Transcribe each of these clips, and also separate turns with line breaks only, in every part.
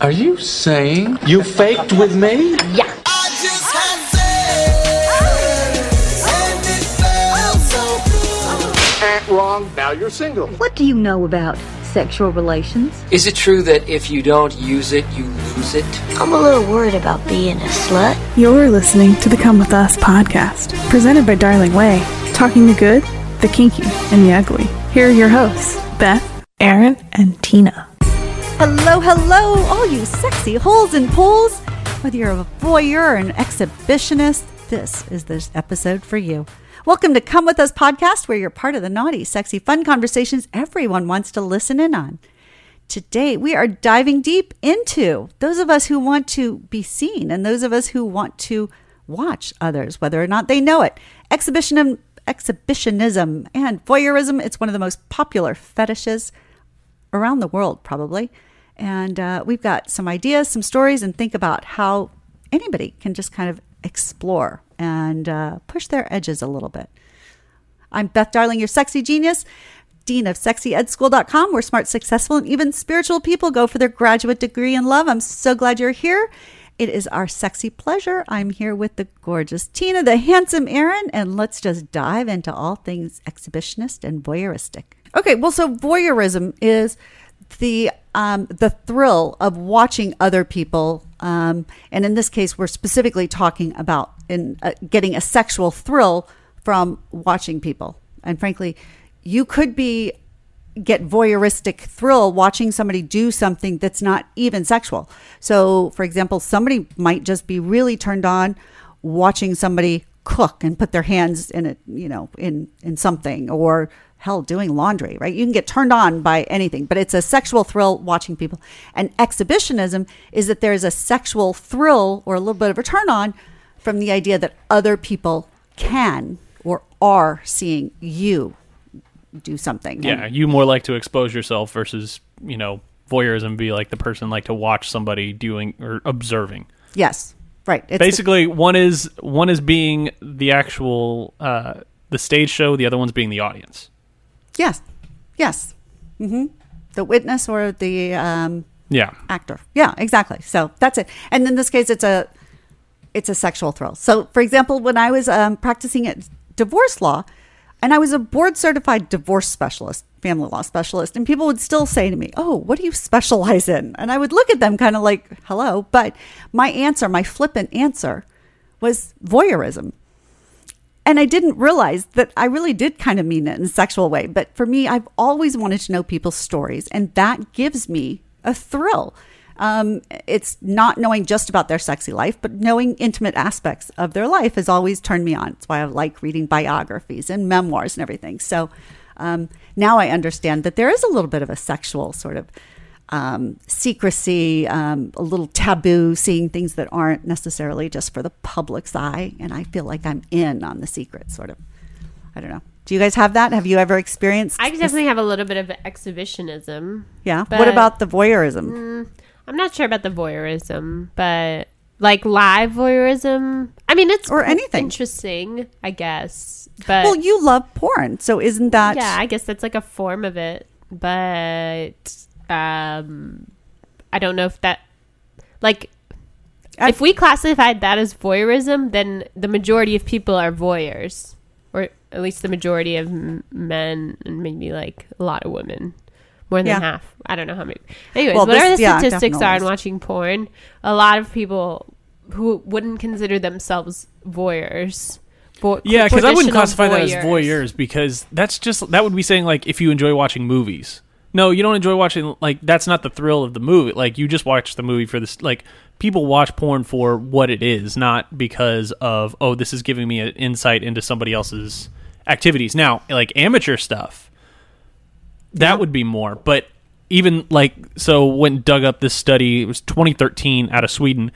Are you saying you faked with me?
Yeah.
I just had sex, and it felt so good.
Wrong. Now you're single.
What do you know about sexual relations?
Is it true that if you don't use it, you lose it?
I'm a little worried about being a slut.
You're listening to the Come With Us podcast, presented by Darling Way, talking the good, the kinky, and the ugly. Here are your hosts, Beth, Aaron, and Tina.
Hello, hello, all you sexy holes and poles. Whether you're a voyeur or an exhibitionist, this is this episode for you. Welcome to Come With Us podcast, where you're part of the naughty, sexy, fun conversations everyone wants to listen in on. Today, we are diving deep into those of us who want to be seen and those of us who want to watch others, whether or not they know it. Exhibition, exhibitionism and voyeurism, it's one of the most popular fetishes around the world, probably. And uh, we've got some ideas, some stories, and think about how anybody can just kind of explore and uh, push their edges a little bit. I'm Beth Darling, your sexy genius, dean of sexyedschool.com, where smart, successful, and even spiritual people go for their graduate degree in love. I'm so glad you're here. It is our sexy pleasure. I'm here with the gorgeous Tina, the handsome Aaron, and let's just dive into all things exhibitionist and voyeuristic. Okay, well, so voyeurism is the um, the thrill of watching other people, um, and in this case, we're specifically talking about in uh, getting a sexual thrill from watching people. And frankly, you could be get voyeuristic thrill watching somebody do something that's not even sexual. So, for example, somebody might just be really turned on watching somebody cook and put their hands in it, you know, in in something or hell doing laundry, right? You can get turned on by anything, but it's a sexual thrill watching people. And exhibitionism is that there's a sexual thrill or a little bit of a turn on from the idea that other people can or are seeing you do something.
Yeah,
And-
you more like to expose yourself versus you know voyeurism be like the person like to watch somebody doing or observing.
yes. Right. It's the-
Basically, one is one is being the actual uh, the stage show, the other one's being the audience.
Yes. Yes. hmm The witness or the um,
Yeah,
actor. Yeah, exactly. So that's it. And in this case, it's a it's a sexual thrill. So, for example, when I was um, practicing at divorce law, and I was a board certified divorce specialist, family law specialist, and people would still say to me, "Oh, what do you specialize in?" And I would look at them kind of like, "Hello," but my answer, my flippant answer, was voyeurism. And I didn't realize that I really did kind of mean it in a sexual way. But for me, I've always wanted to know people's stories, and that gives me a thrill. Um, it's not knowing just about their sexy life, but knowing intimate aspects of their life has always turned me on. It's why I like reading biographies and memoirs and everything. So um, now I understand that there is a little bit of a sexual sort of um, secrecy, um, a little taboo, seeing things that aren't necessarily just for the public's eye. And I feel like I'm in on the secret, sort of. I don't know. Do you guys have that? Have you ever experienced?
I
this?
definitely have a little bit of exhibitionism.
Yeah. what about the voyeurism?
I'm not sure about the voyeurism, but like live voyeurism. I mean, it's
Or anything.
interesting, I guess. But
well, you love porn, so isn't that?
yeah, I guess that's like a form of it. But um, I don't know if that like.
I-
if we classified that as voyeurism, then the majority of people are voyeurs, or at least the majority of m- men, and maybe like a lot of women, more than
Yeah.
half. I don't know how many. Anyways,
Well,
whatever
this-
the
yeah,
statistics are in watching porn, a lot of people who wouldn't consider themselves voyeurs. vo-
yeah, because I wouldn't
traditional
classify that as voyeurs because that's just that would be saying like if you enjoy watching movies. No, you don't enjoy watching like that's not the thrill of the movie. Like you just watch the movie for this. Like people watch porn for what it is, not because of oh this is giving me an insight into somebody else's activities. Now, like amateur stuff, that would be more. But even like so, when dug up this study, it was 2013 out of Sweden.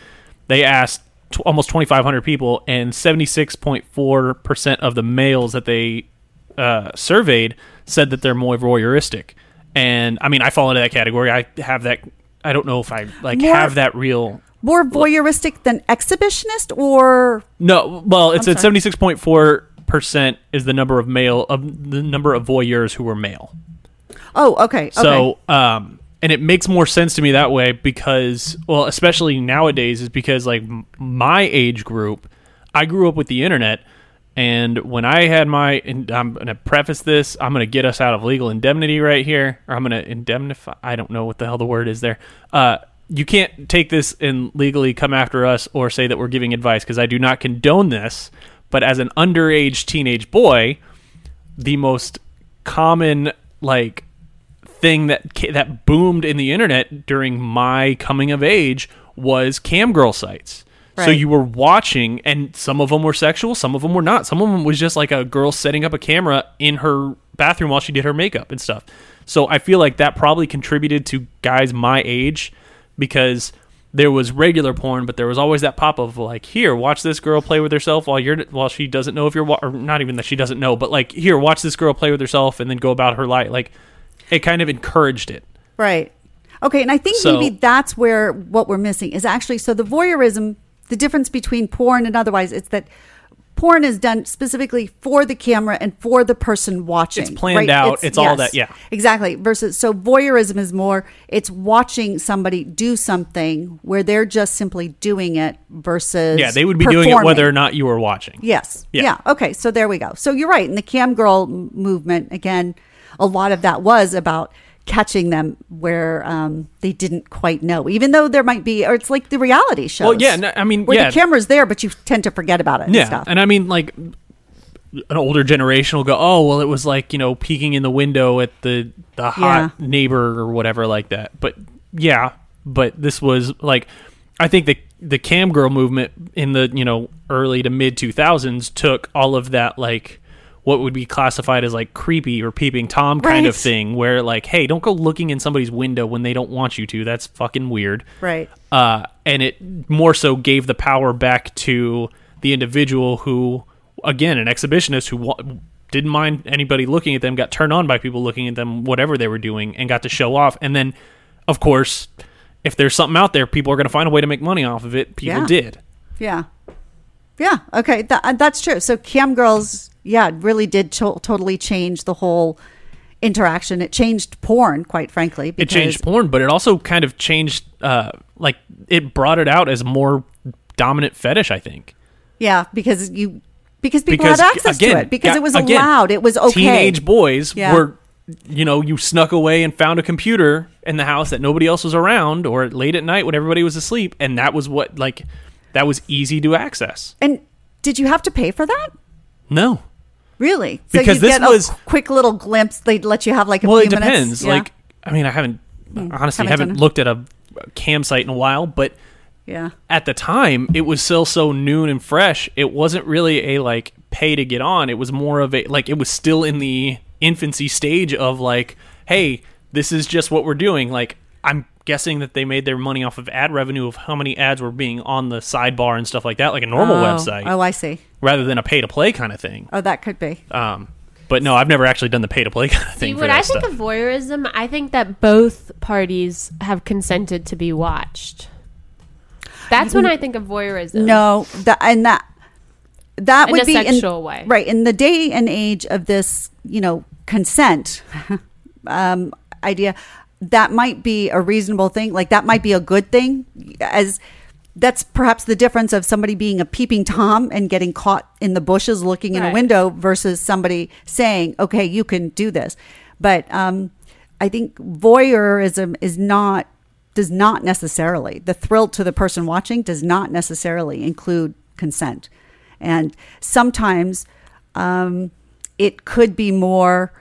They asked t- almost 2,500 people, and 76.4 percent of the males that they uh, surveyed said that they're more voyeuristic. And I mean, I fall into that category. I have that. I don't know if I like
More-
have that real.
More voyeuristic than exhibitionist, or
No, well, it's
I'm
at 76.4 percent is the number of male of the number of voyeurs who were male.
oh, okay, okay.
So, um, and it makes more sense to me that way because well especially nowadays is because like my age group i grew up with the internet and when i had my and i'm going to preface this i'm going to get us out of legal indemnity right here or i'm going to indemnify i don't know what the hell the word is there uh you can't take this and legally come after us or say that we're giving advice because i do not condone this but as an underage teenage boy the most common like thing that that boomed in the internet during my coming of age was cam girl sites. So you were watching, and some of them were sexual, some of them were not. Some of them was just like a girl setting up a camera in her bathroom while she did her makeup and stuff. So I feel like that probably contributed to guys my age because there was regular porn, but there was always that pop of like, here, watch this girl play with herself while you're while she doesn't know if you're wa- or not even that she doesn't know, but like, here, watch this girl play with herself and then go about her life. Like, it kind of encouraged it.
Right. Okay, and I think
So-
maybe that's where what we're missing is actually so the voyeurism, the difference between porn and otherwise, it's that porn is done specifically for the camera and for the person watching.
It's planned out. It's all that- yeah.
Exactly. Versus so voyeurism is more it's watching somebody do something where they're just simply doing it versus
Yeah, they would be doing it whether or not you were watching.
Yes.
Yeah.
Yeah. Okay. So there we go. So you're right. In the cam girl movement, again, a lot of that was about catching them where um, they didn't quite know, even though there might be, or it's like the reality shows.
Well, yeah, no, I mean,
where
yeah.
the camera's there, but you tend to forget about it. And
Yeah,
stuff.
and I mean, like, an older generation will go, "Oh, well, it was like you know peeking in the window at the the hot
Yeah.
neighbor or whatever like that." But yeah, but this was like, I think the the cam girl movement in the you know early to mid two thousands took all of that like what would be classified as like creepy or peeping tom kind of thing where like hey don't go looking in somebody's window when they don't want you to that's fucking weird
right.
uh, and it more so gave the power back to the individual who, again, an exhibitionist who wa- didn't mind anybody looking at them, got turned on by people looking at them, whatever they were doing, and got to show off. And then, of course, if there's something out there, people are going to find a way to make money off of it. People
Yeah.
did.
Yeah. Yeah. Okay. That, that's true. So cam girls, yeah, really did to- totally change the whole interaction. It changed porn, quite frankly.
It changed porn, but it also kind of changed, uh, like, it brought it out as more dominant fetish, I think.
Yeah, because you because people
because
had access
again,
to it because
ga-
it was
again,
allowed. It was okay.
Teenage boys
Yeah.
were, you know, you snuck away and found a computer in the house that nobody else was around, or late at night when everybody was asleep, and that was what like that was easy to access.
And did you have to pay for that?
No,
Really? So
Because
you
this
get
was-
a quick little glimpse. They'd let you have like a
well, it depends.
Yeah.
Like, I mean, I haven't mm. honestly
haven't
haven't looked at a cam site in a while, but
yeah.
at the time it was still so noon and fresh it wasn't really a like pay to get on it was more of a like it was still in the infancy stage of like hey this is just what we're doing like i'm guessing that they made their money off of ad revenue of how many ads were being on the sidebar and stuff like that like a normal
oh.
website
Oh, I see.
rather than a pay to play kind of thing
Oh, that could be.
um but no i've never actually done the pay to play kind of
See,
thing for
when
that
I think of voyeurism, I think that both parties have consented to be watched. That's when I think of voyeurism.
No, that and that that
In
would
a
be
sexual
in,
way.
right in the day and age of this, you know, consent um, idea. That might be a reasonable thing. Like that might be a good thing. As that's perhaps the difference of somebody being a peeping tom and getting caught in the bushes looking in a window versus somebody saying, "Okay, you can do this." But um, I think voyeurism is not does not necessarily the thrill to the person watching does not necessarily include consent, and sometimes um, it could be more.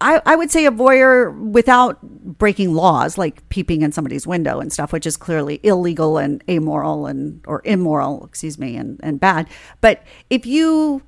I, I would say a voyeur without breaking laws, like peeping in somebody's window and stuff, which is clearly illegal and amoral and or immoral, excuse me, and, and bad. But if you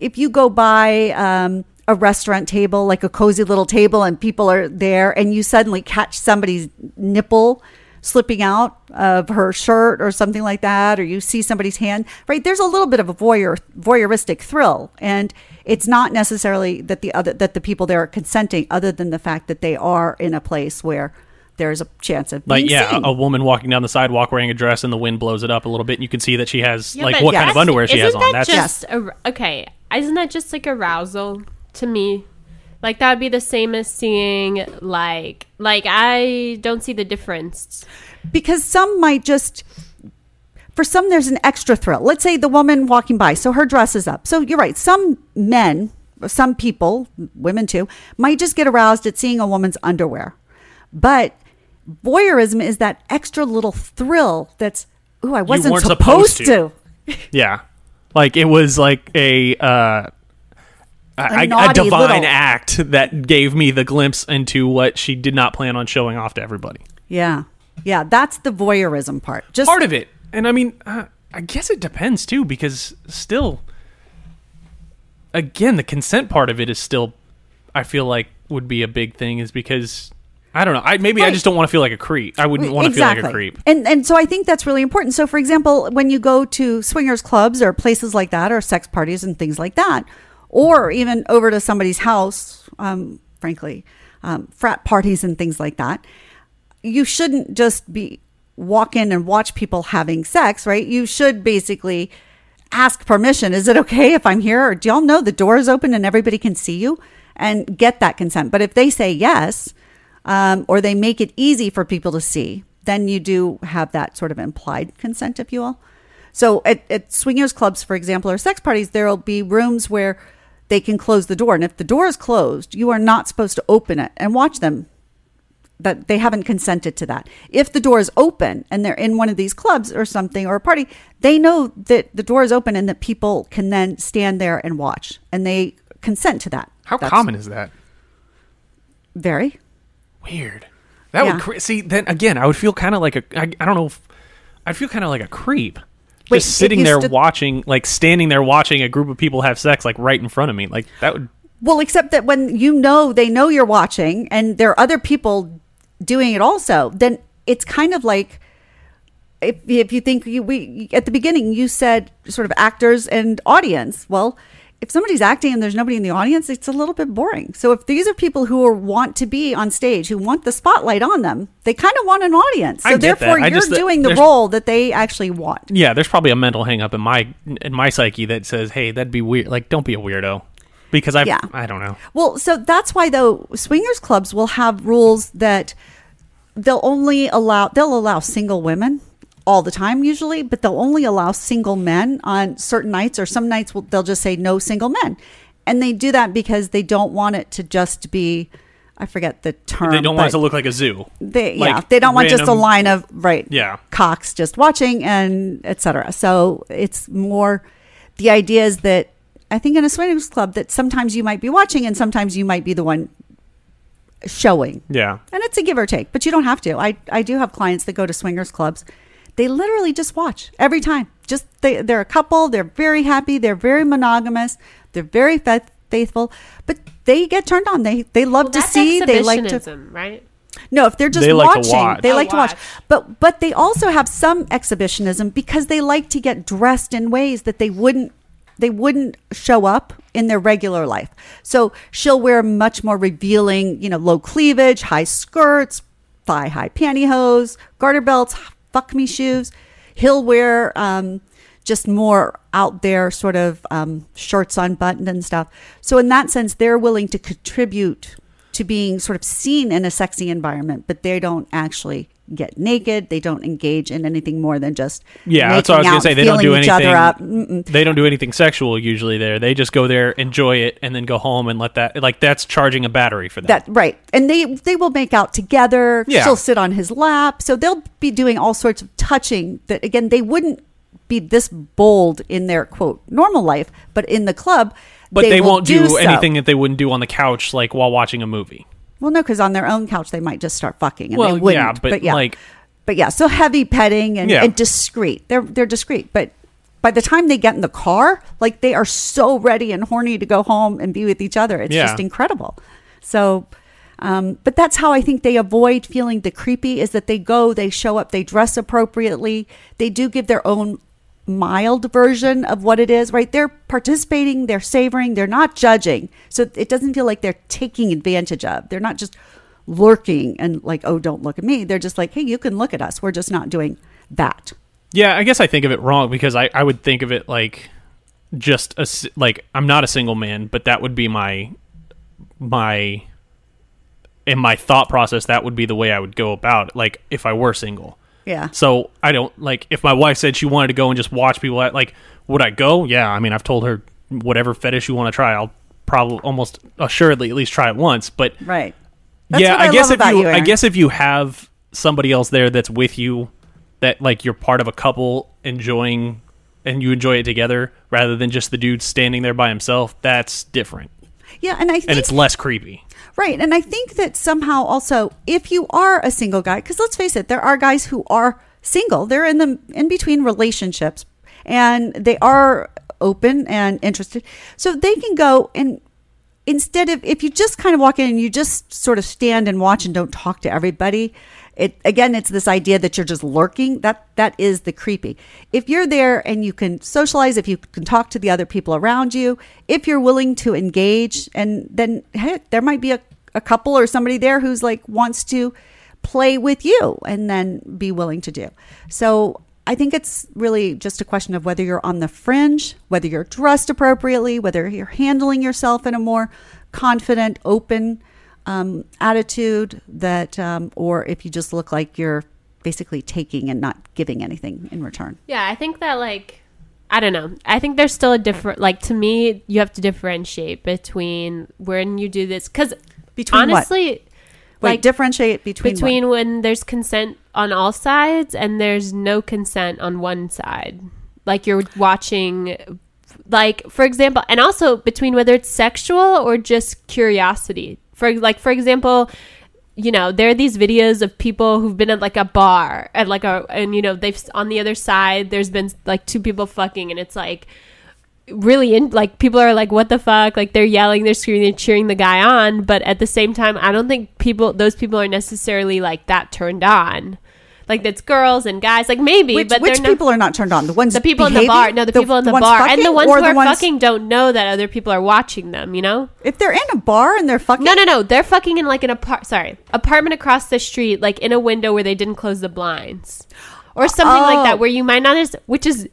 if you go by um, a restaurant table, like a cozy little table, and people are there, and you suddenly catch somebody's nipple slipping out of her shirt or something like that, or you see somebody's hand, right? There's a little bit of a voyeur voyeuristic thrill, and it's not necessarily that the other that the people there are consenting, other than the fact that they are in a place where there's a chance of
like yeah,
seen.
a, a woman walking down the sidewalk wearing a dress and the wind blows it up a little bit, and you can see that she has
Yeah,
like
but
what kind of underwear she has
isn't
on.
that
That's
just ar- okay. Isn't that just like arousal to me? Like that would be the same as seeing like like I don't see the difference.
because some might just for some there's an extra thrill let's say the woman walking by so her dress is up so you're right some men some people women too might just get aroused at seeing a woman's underwear but voyeurism is that extra little thrill that's ooh i wasn't supposed,
supposed
to.
to. Yeah. Like it was like a uh a, a divine
little-
act that gave me the glimpse into what she did not plan on showing off to everybody.
yeah yeah that's the voyeurism part just
Part of it. And I mean, uh, I guess it depends too because still again, the consent part of it is still I feel like would be a big thing is because I don't know. I maybe I just don't want to feel like a creep. I wouldn't want to feel like a creep.
And and so I think that's really important. So for example, when you go to swingers clubs or places like that or sex parties and things like that, or even over to somebody's house, um, frankly, um, frat parties and things like that, you shouldn't just be walk in and watch people having sex, right? You should basically ask permission. Is it okay if I'm here? Or do y'all know the door is open and everybody can see you? And get that consent. But if they say yes, um, or they make it easy for people to see, then you do have that sort of implied consent, if you will. So at, at swingers clubs, for example, or sex parties, there will be rooms where they can close the door. And if the door is closed, you are not supposed to open it and watch them that they haven't consented to that. If the door is open and they're in one of these clubs or something or a party, they know that the door is open and that people can then stand there and watch and they consent to that.
How
That's
common is that?
Very.
Weird. That
Yeah.
would cre- see. Then again, I would feel kind of like a. I, I don't know. If, I'd feel kind of like a creep.
Wait,
just
it
sitting there watching, like standing there watching a group of people have sex, like right in front of me. Like that would.
Well, except that when you know they know you're watching and there are other people doing it also, then it's kind of like if, if you think you, we at the beginning you said sort of actors and audience. Well, if somebody's acting and there's nobody in the audience, it's a little bit boring. So if these are people who are, want to be on stage, who want the spotlight on them, they kind of want an audience. So
I get that.
therefore, you're
just-
doing the role that they actually want.
Yeah, there's probably a mental hang up in my in my psyche that says, "Hey, that'd be weird." Like, don't be a weirdo, because I
Yeah.
I don't know.
Well, so that's why though swingers clubs will have rules that they'll only allow they'll allow single women all the time usually, but they'll only allow single men on certain nights or some nights will, they'll just say no single men. And they do that because they don't want it to just be I forget the term.
They don't want it to look like a zoo.
They,
Like,
yeah, they don't want just a line of right
Yeah.
cocks just watching and etc. So it's more the idea is that I think in a swingers club that sometimes you might be watching and sometimes you might be the one showing.
Yeah,
And it's a give or take, but you don't have to. I, I do have clients that go to swingers clubs. They literally just watch every time. Just they, they're a couple. They're very happy. They're very monogamous. They're very faith, faithful, but they get turned on. They they love
Well,
to
that's
see. They like to
right?
no, if they're just
They like
watching,
watch.
they
Oh,
like to watch.
watch.
But but they also have some exhibitionism because they like to get dressed in ways that they wouldn't they wouldn't show up in their regular life. So she'll wear much more revealing, you know, low cleavage, high skirts, thigh high pantyhose, garter belts, fuck me shoes. He'll wear um, just more out there sort of um, shirts unbuttoned and stuff. So in that sense, they're willing to contribute to being sort of seen in a sexy environment, but they don't actually get naked. They don't engage in anything more than just
yeah. That's what I was gonna say. They don't do anything. They don't do anything sexual usually. There, they just go there, enjoy it, and then go home and let that. Like that's charging a battery for them.
That right, and they they will make out together.
Yeah.
She'll sit on his lap, so they'll be doing all sorts of touching. That again, they wouldn't be this bold in their quote normal life, but in the club,
but they,
will
won't do,
so.
anything that they wouldn't do on the couch, like while watching a movie.
Well, no, because on their own couch they might just start fucking, and
Well,
they wouldn't.
yeah, but,
yeah,
like-
but yeah, so heavy petting and,
Yeah.
and discreet. They're they're discreet, but by the time they get in the car, like they are so ready and horny to go home and be with each other. It's
Yeah.
just incredible. So, um, but that's how I think they avoid feeling the creepy. Is that they go, they show up, they dress appropriately, they do give their own mild version of what it is, right? They're participating, they're savoring, they're not judging. So it doesn't feel like they're taking advantage of. They're not just lurking and like, oh, don't look at me. They're just like, hey, you can look at us. We're just not doing that.
Yeah, I guess I think of it wrong because I, I would think of it like just a, like I'm not a single man, but that would be my my in my thought process that would be the way I would go about it like if I were single.
Yeah.
So I don't like if my wife said she wanted to go and just watch people at like would I go? Yeah, I mean I've told her whatever fetish you want to try, I'll probably almost assuredly at least try it once. But
Right. That's
yeah, I,
I
guess if you,
you,
I guess if you have somebody else there that's with you, that like you're part of a couple enjoying and you enjoy it together rather than just the dude standing there by himself, that's different
Yeah, and I think
and it's less creepy.
Right. And I think that somehow also, if you are a single guy, because let's face it, there are guys who are single, they're in the in between relationships and they are open and interested. So they can go and instead of if you just kind of walk in and you just sort of stand and watch and don't talk to everybody it again it's this idea that you're just lurking. That that is the creepy. If you're there and you can socialize if you can talk to the other people around you if you're willing to engage and then heck there might be a, a couple or somebody there who's like wants to play with you and then be willing to do. So I think it's really just a question of whether you're on the fringe, whether you're dressed appropriately, whether you're handling yourself in a more confident, open um, attitude that, um, or if you just look like you're basically taking and not giving anything in return.
Yeah, I think that like I don't know. I think there's still a different like to me you have to differentiate between when you do this cuz
Between what? Wait,
like
differentiate between,
between
what?
when there's consent on all sides and there's no consent on one side. Like you're watching like for example and also between whether it's sexual or just curiosity. For like for example, you know, there are these videos of people who've been at like a bar at like a and you know, they've on the other side there's been like two people fucking and it's like really in like people are like what the fuck? Like they're yelling they're screaming they're cheering the guy on but at the same time i don't think people those people are necessarily like that turned on. Like that's girls and guys like maybe
which,
but
which
not,
people are not turned on? The ones
the people in the bar no the, people in the
ones
bar and the ones who
the
are
ones-
fucking don't know that other people are watching them you know?
If they're in a bar and they're fucking,
no no no they're fucking in like an apart sorry apartment across the street like in a window where they didn't close the blinds. Or something like
Oh.
that where you might not understand, which is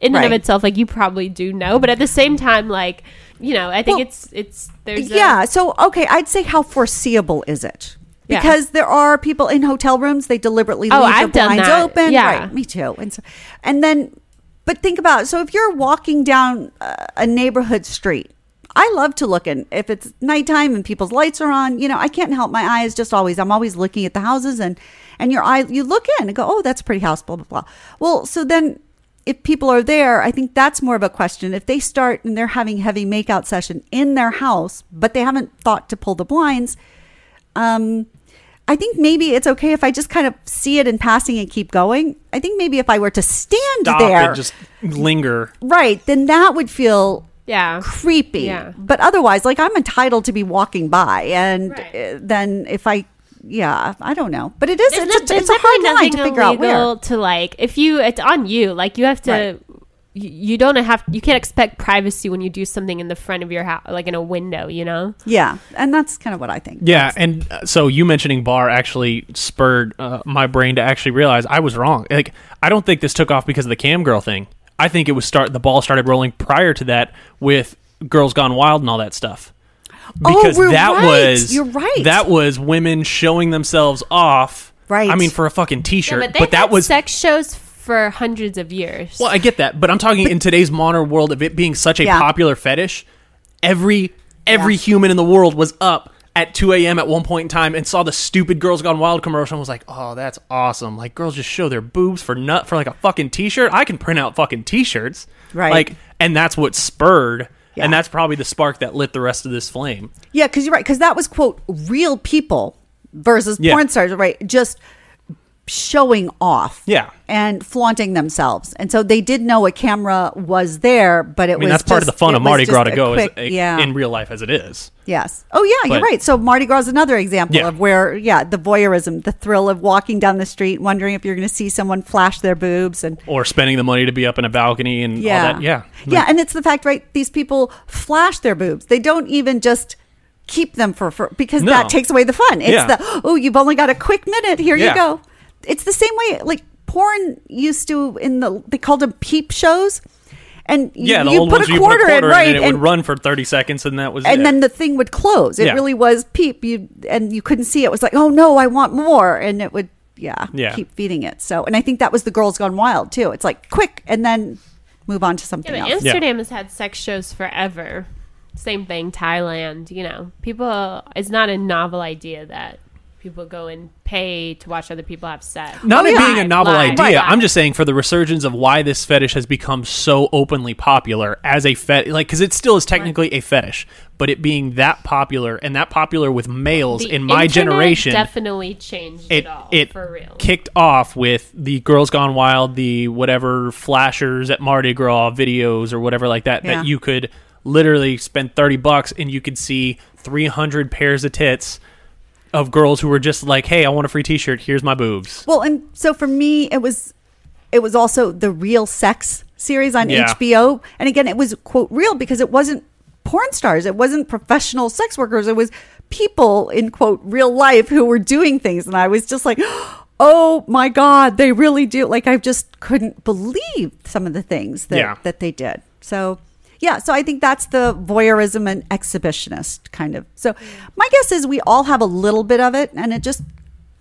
in and of itself like you probably do know but at the same time like you know i think
Well,
it's it's there's a-
yeah. So okay, I'd say how foreseeable is it?
Yeah.
Because there are people in hotel rooms, they deliberately
Oh,
leave
I've
the blinds
that.
open.
Yeah.
Right, me too. And so, and then, but think about so if you're walking down a neighborhood street, I love to look in if it's nighttime and people's lights are on. You know, I can't help my eyes. Just always, I'm always looking at the houses and and your eye, you look in and go, oh, that's a pretty house. Blah blah blah. Well, so then if people are there, I think that's more of a question. If they start and they're having heavy makeout session in their house, but they haven't thought to pull the blinds, um, I think maybe it's okay if I just kind of see it in passing and keep going. I think maybe if I were to stand
Stop
there,
and just linger.
right, then that would feel
yeah
creepy.
Yeah.
But otherwise, like I'm entitled to be walking by, and
Right.
uh, then if I, yeah, I don't know. But it is
there's,
it's,
no-
a, it's a hard line to figure out
illegal
where.
to like if you it's on you like you have to
Right.
you, you don't have you can't expect privacy when you do something in the front of your house like in a window you know
Yeah, and that's kind of what I think.
Yeah, and uh, so you mentioning bar actually spurred uh, my brain to actually realize I was wrong. Like, I don't think this took off because of the cam girl thing. I think it was start the ball started rolling prior to that with Girls Gone Wild and all that stuff.
Oh,
Because
we're
that
right.
was
You're right.
That was women showing themselves off.
Right.
I mean, for a fucking t-shirt.
but,
but, that was
sex shows for hundreds of years
well, I get that, but I'm talking in today's modern world of it being such a
Yeah.
popular fetish. Every every
Yeah.
human in the world was up at 2 a.m. at one point in time and saw the stupid "Girls Gone Wild" commercial and was like, "Oh, that's awesome! Like girls just show their boobs for nut for like a fucking t-shirt. I can print out fucking t-shirts,
Right.
Like, and that's what spurred,
Yeah.
and that's probably the spark that lit the rest of this flame.
Yeah, because you're right. Because that was quote real people versus
Yeah.
porn stars, right? Just showing off,
Yeah.
and flaunting themselves. And so they did know a camera was there, but it
I mean,
was
that's part of the fun of Mardi
just
Gras to go
quick-
as,
yeah,
in real life as it is.
yes. Oh yeah, you're right. So Mardi Gras is another example
Yeah.
of where yeah the voyeurism, the thrill of walking down the street, wondering if you're going to see someone flash their boobs and
Or spending the money to be up in a balcony and
yeah.
all that. Yeah,
Yeah. And it's the fact, right? These people flash their boobs. They don't even just keep them for, for because
No.
that takes away the fun. It's
Yeah.
the, oh, you've only got a quick minute. Here
Yeah.
you go. It's the same way, like porn used to in the, they called them peep shows. and you,
Yeah, the
you
old
put
ones
a
you
quarter,
put a quarter
in, right?
and it would run for thirty seconds, and that was
and
it.
then the thing would close. It
Yeah.
really was peep. You and you couldn't see it. It was like, oh no, I want more, and it would yeah,
Yeah.
keep feeding it. So, and I think that was the Girls Gone Wild too. It's like quick, and then move on to something
Yeah, but
else.
Amsterdam has had sex shows forever. Same thing, Thailand. You know, people. It's not a novel idea that people go and pay to watch other people have sex.
Not
Oh,
it
yeah.
being a novel
Live.
idea.
Right.
I'm just saying for the resurgence of why this fetish has become so openly popular as a fet, like because it still is technically a fetish, but it being that popular and that popular with males
The
in my generation,
definitely changed
it
it, all
it
for real.
kicked off with the Girls Gone Wild, the whatever flashers at Mardi Gras videos or whatever like that.
Yeah.
That you could literally spend thirty bucks and you could see three hundred pairs of tits of girls who were just like, "Hey, I want a free T-shirt. Here's my boobs."
Well, and so for me, it was it was also the Real Sex series on
Yeah.
HBO, and again, it was quote real because it wasn't porn stars, it wasn't professional sex workers, it was people in quote real life who were doing things, and I was just like. Oh my God, they really do. Like, I just couldn't believe some of the things that,
Yeah.
that they did. So, yeah, so I think that's the voyeurism and exhibitionist kind of. So, my guess is we all have a little bit of it, and it just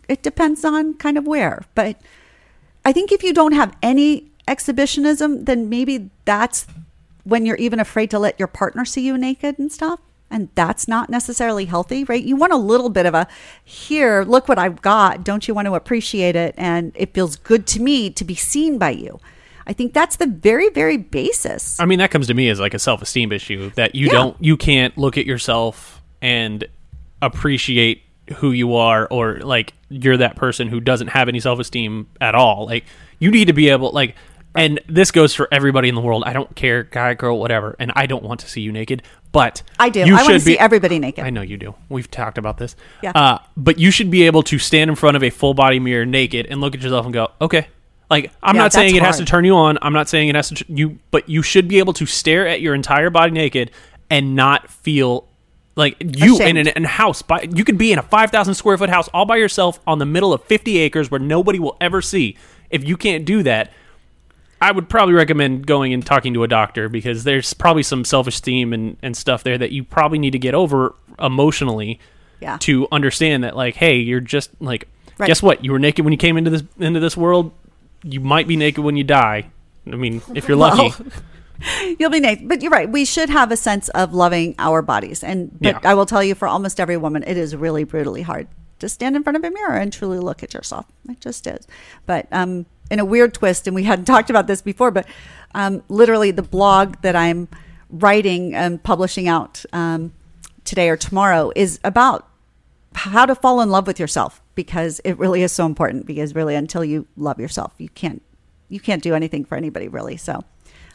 it depends on kind of where. But I think if you don't have any exhibitionism, then maybe that's when you're even afraid to let your partner see you naked and stuff. And that's not necessarily healthy, right? You want a little bit of a here, look what I've got. Don't you want to appreciate it? And it feels good to me to be seen by you. I think that's the very, very basis.
I mean, that comes to me as like a self esteem issue that you
Yeah.
don't, you can't look at yourself and appreciate who you are, or like you're that person who doesn't have any self esteem at all. Like, you need to be able, like, and this goes for everybody in the world. I don't care, guy, girl, whatever. And I don't want to see you naked, but
I do.
You
I want to
should
see everybody naked.
I know you do. We've talked about this.
Yeah.
Uh, but you should be able to stand in front of a full body mirror naked and look at yourself and go, okay. Like I'm
Yeah,
not saying it has to turn you on. I'm not saying it has to tr- you, but you should be able to stare at your entire body naked and not feel like you in an, in a house. By, you could be in a 5,000 square foot house all by yourself on the middle of 50 acres where nobody will ever see. If you can't do that, I would probably recommend going and talking to a doctor because there's probably some self esteem and, and stuff there that you probably need to get over emotionally
Yeah.
to understand that like, hey, you're just like
Right.
guess what? You were naked when you came into this into this world. You might be naked when you die. I mean, if you're lucky.
You'll be naked, but you're right. We should have a sense of loving our bodies, and but
Yeah.
I will tell you, for almost every woman, it is really brutally hard to stand in front of a mirror and truly look at yourself. It just is. But um, in a weird twist, and we hadn't talked about this before, but um, literally the blog that I'm writing and publishing out um, today or tomorrow is about how to fall in love with yourself because it really is so important because really until you love yourself you can't you can't do anything for anybody really so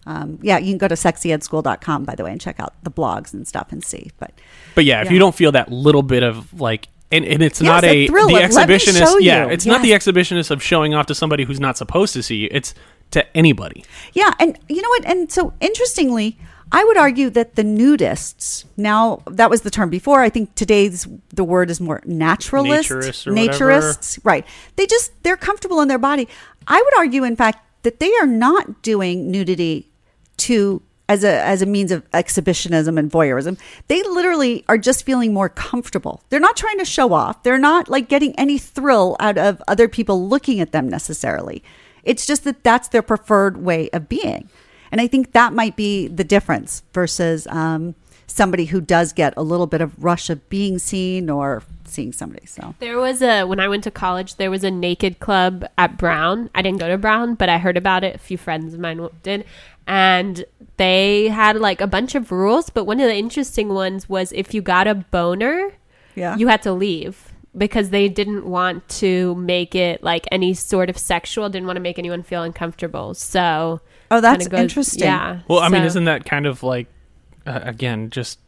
um, yeah you can go to sexyedschool.com by the way and check out the blogs and stuff and see but
But yeah, if you don't feel that little bit of like, and, and it's
Yes,
not
a
a
thrill
the
of, "Let
exhibitionist. Yeah,
you."
it's not the
Yes.
exhibitionist of showing off to somebody who's not supposed to see you. It's to anybody.
yeah and you know what and so interestingly i would argue that the nudists now that was the term before i think today's the word is more naturalist
Naturists
naturists right. They just they're comfortable in their body. I would argue in fact that they are not doing nudity to as a as a means of exhibitionism and voyeurism. They literally are just feeling more comfortable. They're not trying to show off. They're not like getting any thrill out of other people looking at them necessarily. It's just that that's their preferred way of being and i think that might be the difference versus um, somebody who does get a little bit of rush of being seen or seeing somebody so
There was a when I went to college. There was a naked club at Brown. I didn't go to Brown, but I heard about it. A few friends of mine did, and they had like a bunch of rules. But one of the interesting ones was if you got a boner,
Yeah.
you had to leave because they didn't want to make it like any sort of sexual. Didn't want to make anyone feel uncomfortable. So
Oh, that's
kinda
interesting.
Yeah.
Well, I mean, isn't that kind of like uh, again just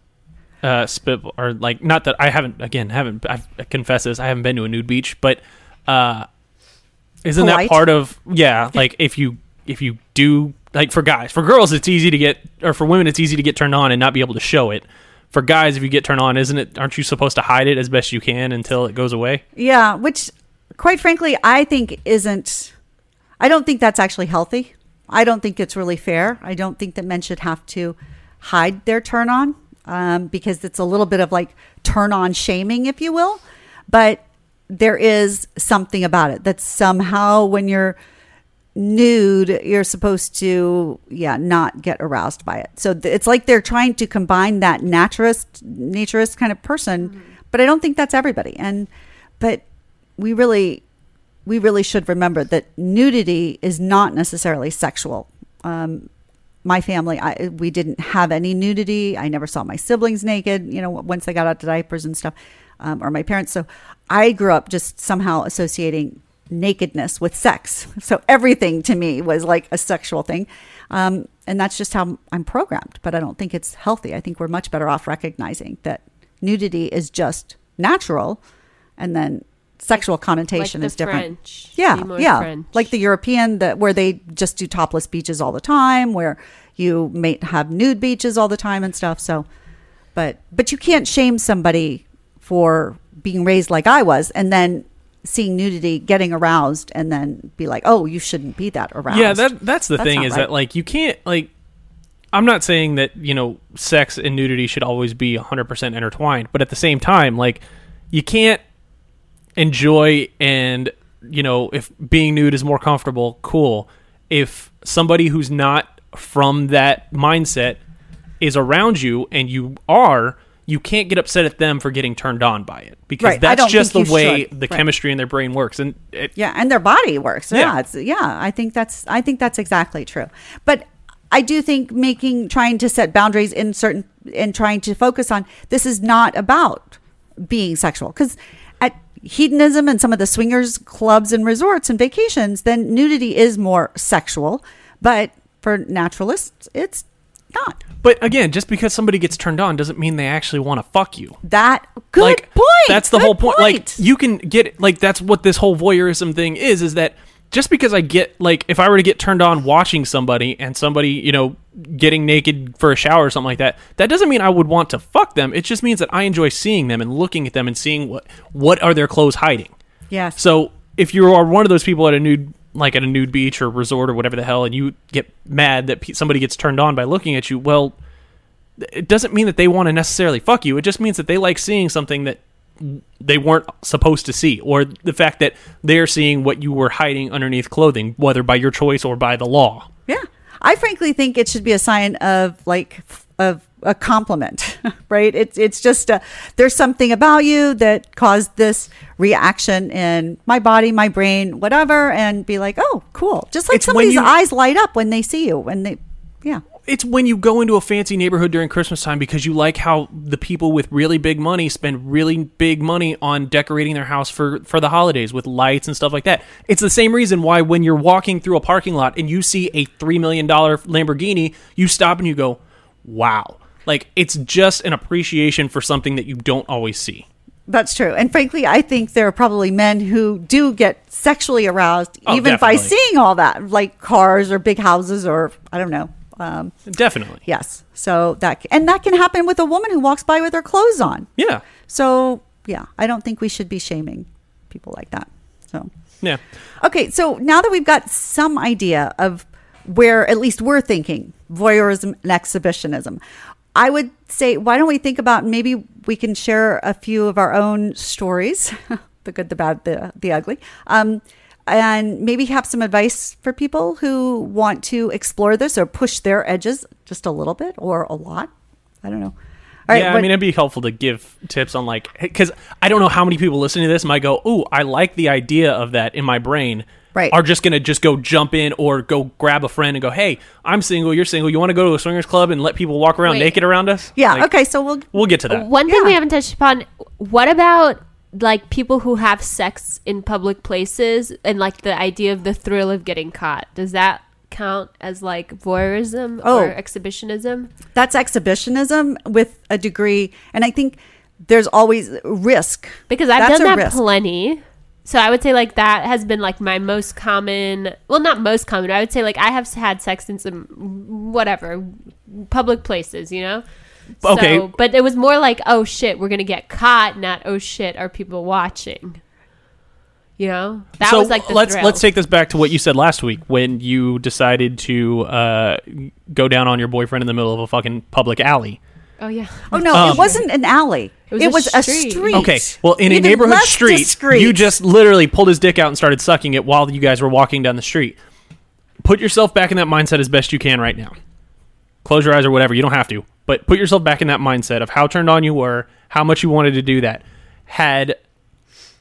uh, spit or like not that I haven't again haven't I've, I confess this I haven't been to a nude beach, but uh, isn't
Polite?
that part of yeah? Like if you if you do like for guys, for girls it's easy to get or for women it's easy to get turned on and not be able to show it. For guys, if you get turned on, isn't it? Aren't you supposed to hide it as best you can until it goes away?
Yeah, which quite frankly, I think isn't. I don't think that's actually healthy I don't think it's really fair. I don't think that men should have to hide their turn on um, because it's a little bit of like turn on shaming, if you will. But there is something about it that somehow when you're nude, you're supposed to, yeah, not get aroused by it. So th- it's like they're trying to combine that naturist, naturist kind of person, but I don't think that's everybody. And, but we really, we really should remember that nudity is not necessarily sexual. Um, my family, I, we didn't have any nudity. I never saw my siblings naked, you know, once they got out to diapers and stuff, um, or my parents. So I grew up just somehow associating nakedness with sex. So everything to me was like a sexual thing. Um, and that's just how I'm programmed. But I don't think it's healthy. I think we're much better off recognizing that nudity is just natural and then sexual connotation
the
is different.
French,
yeah,
be
yeah.
French.
Like the European that where they just do topless beaches all the time, where you may have nude beaches all the time and stuff. So, but but you can't shame somebody for being raised like I was, and then seeing nudity, getting aroused, and then be like, "Oh, you shouldn't be that aroused."
Yeah, that that's the
That's
thing is
right.
that like you can't like I'm not saying that, you know, sex and nudity should always be 100% intertwined, but at the same time, like you can't enjoy and, you know, if being nude is more comfortable, cool. If somebody who's not from that mindset is around you and you are, you can't get upset at them for getting turned on by it because
Right,
that's just the way
should.
the
Right.
chemistry in their brain works and it,
yeah and their body works yeah.
Yeah.
it's yeah i think that's i think that's exactly true but i do think making trying to set boundaries in certain and trying to focus on this is not about being sexual because hedonism and some of the swingers clubs and resorts and vacations then nudity is more sexual but for naturalists it's not
But again, just because somebody gets turned on doesn't mean they actually want to fuck you.
that good
like,
point
That's the
Good
whole point. Like you can get like that's what this whole voyeurism thing is. Is that just because I get like if I were to get turned on watching somebody and somebody you know getting naked for a shower or something like that, that doesn't mean I would want to fuck them. It just means that I enjoy seeing them and looking at them and seeing what what are their clothes hiding.
yes
So if you are one of those people at a nude, like at a nude beach or resort or whatever the hell, and you get mad that pe- somebody gets turned on by looking at you, well, it doesn't mean that they want to necessarily fuck you. It just means that they like seeing something that they weren't supposed to see, or the fact that they're seeing what you were hiding underneath clothing, whether by your choice or by the law.
Yeah. I frankly think it should be a sign of like of a compliment, right? It's it's just a, there's something about you that caused this reaction in my body, my brain, whatever, and be like, oh, cool. Just like
It's
somebody's
you-
eyes light up when they see you, when they, yeah,
It's when you go into a fancy neighborhood during Christmas time because you like how the people with really big money spend really big money on decorating their house for for the holidays with lights and stuff like that. It's the same reason why when you're walking through a parking lot and you see a 3 million dollar Lamborghini, you stop and you go, "Wow." Like it's just an appreciation for something that you don't always see.
that's true. And frankly, I think there are probably men who do get sexually aroused
Oh,
even by seeing all that, like cars or big houses or I don't know. Um,
Definitely.
yes. So that and that can happen with a woman who walks by with her clothes on.
Yeah.
So yeah, I don't think we should be shaming people like that. So
Yeah.
okay, so now that we've got some idea of where at least we're thinking voyeurism and exhibitionism, I would say why don't we think about maybe we can share a few of our own stories, the good, the bad, the the ugly. Um, and maybe have some advice for people who want to explore this or push their edges just a little bit or a lot. I don't know. All right,
yeah, I mean, it'd be helpful to give tips on like because I don't know how many people listening to this might go, "Ooh, I like the idea of that in my brain."
Right.
Are just gonna just go jump in or go grab a friend and go, "Hey, I'm single. You're single. You want to go to a swingers club and let people walk around
Wait.
naked around us?"
yeah.
Like,
okay, so we'll
We'll get to that.
One thing we haven't touched upon. What about like people who have sex in public places and like the idea of the thrill of getting caught? Does that count as like voyeurism
Oh.
or exhibitionism?
that's exhibitionism with a degree and i think there's always risk
Because I've
That's
done that
risk.
plenty. So I would say like that has been like my most common. Well, not most common. I would say like I have had sex in some whatever public places. You know.
Okay.
So, but it was more like, oh shit, we're gonna get caught. Not oh shit, are people watching? You know, that
so
was like the
let's
thrill.
let's take this back to what you said last week when you decided to uh, go down on your boyfriend in the middle of a fucking public alley.
Oh yeah.
Oh no,
Um,
it wasn't an alley.
It was
It
a
was a
street.
street.
Okay, well, in a neighborhood
less
street,
discreet.
you just literally pulled his dick out and started sucking it while you guys were walking down the street. Put yourself back in that mindset as best you can right now. Close your eyes or whatever. You don't have to, but put yourself back in that mindset of how turned on you were, how much you wanted to do that. Had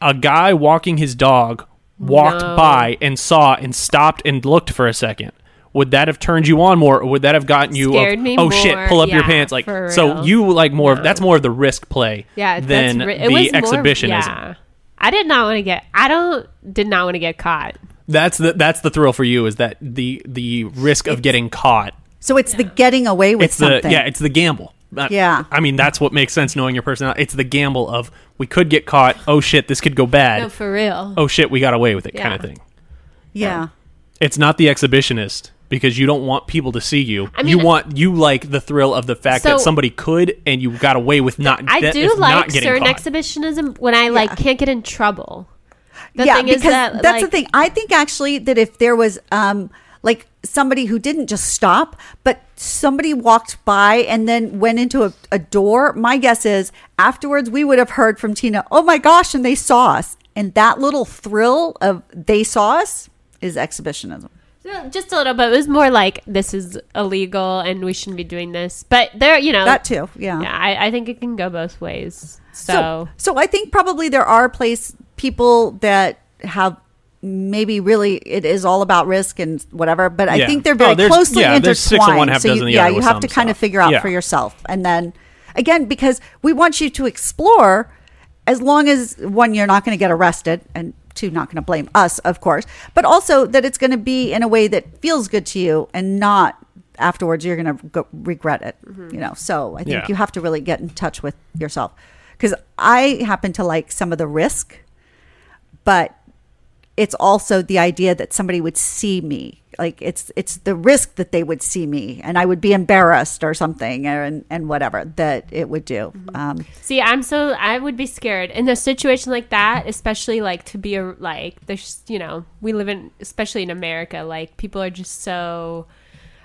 a guy walking his dog walked
No.
by and saw and stopped and looked for a second. Would that have turned you on more, or would that have gotten you?
Scared
of,
me
oh shit! Pull up your pants, like so. You like more. of That's more of the risk play
Yeah,
than
ri-
the
it was more-
exhibitionism.
yeah. I did not want to get. I don't. Did not want to get caught.
That's the that's the thrill for you is that the the risk of getting caught.
So it's the getting away with
It's the
something.
yeah, it's the gamble. Uh,
Yeah.
I mean that's what makes sense knowing your personality. It's the gamble of we could get caught. Oh shit, this could go bad.
No, for real.
oh shit, we got away with it, kind of thing.
yeah.
It's not the exhibitionist because you don't want people to see you.
I mean-
you want you like the thrill of the fact that somebody could and you got away with not.
I
that-
do
if not
like
getting
certain
caught.
exhibition when I like
Yeah.
can't get in trouble. The
yeah,
thing
because
is that
that's the thing. I think actually that if there was um like somebody who didn't just stop, but somebody walked by and then went into a, a door, my guess is afterwards we would have heard from Tina, "Oh my gosh!" and they saw us, and that little thrill of they saw us is exhibitionism.
Just a little bit. It was more like this is illegal and we shouldn't be doing this. But there, you know,
That too, yeah.
Yeah, I, I think it can go both ways. So,
So, so I think probably there are place people that have maybe really it is all about risk and whatever, but I
Yeah.
think they're
Oh,
very
there's-
closely
yeah,
intertwined.
six of one, half
so you,
dozen of the
yeah, you have to kind of figure out
Yeah.
for yourself, and then again because we want you to explore, as long as one you're not going to get arrested and. Two, not going to blame us, of course, but also that it's going to be in a way that feels good to you and not afterwards you're going to go regret it. You know, so I think you have to really get in touch with yourself because I happen to like some of the risk, but it's also the idea that somebody would see me. Like it's it's the risk that they would see me and I would be embarrassed or something and and whatever that it would do. Um,
see, I'm so I would be scared in a situation like that, especially like to be a like there's you know we live in especially in America like people are just so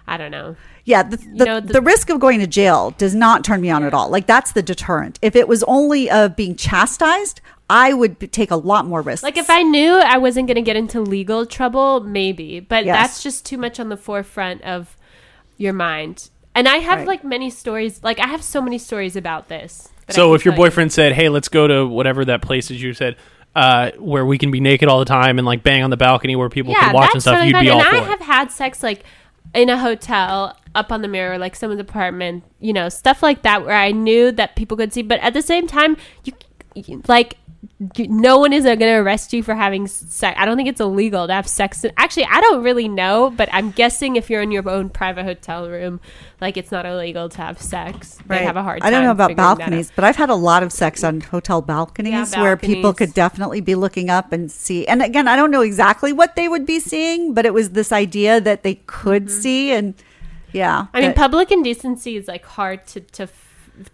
I don't know.
yeah, the, the,
know,
the,
the-
risk of going to jail does not turn me on at all. Like that's the deterrent. If it was only of being chastised, I would take a lot more risks.
Like if I knew I wasn't going to get into legal trouble, maybe, but
Yes.
that's just too much on the forefront of your mind. And I have
Right.
like many stories. Like I have so many stories about this.
So if your
tell you.
boyfriend said, "Hey, let's go to whatever that place is," you said, uh, where we can be naked all the time and like bang on the balcony where people can watch and stuff, you'd
fine.
be all
and
for
I
it.
have had sex like in a hotel up on the mirror, like someone's apartment, you know, stuff like that, where I knew that people could see. But at the same time, you, you like. No one is going to arrest you for having sex. I don't think it's illegal to have sex. Actually, I don't really know, but I'm guessing if you're in your own private hotel room, like it's not illegal to have sex. They
Right.
have a hard.
I don't know about
figuring that out.
balconies, but I've had a lot of sex on hotel balconies
Yeah,
where people could definitely be looking up and see. And again, I don't know exactly what they would be seeing, but it was this idea that they could see, and yeah.
Mm-hmm. I mean, public indecency is like hard to to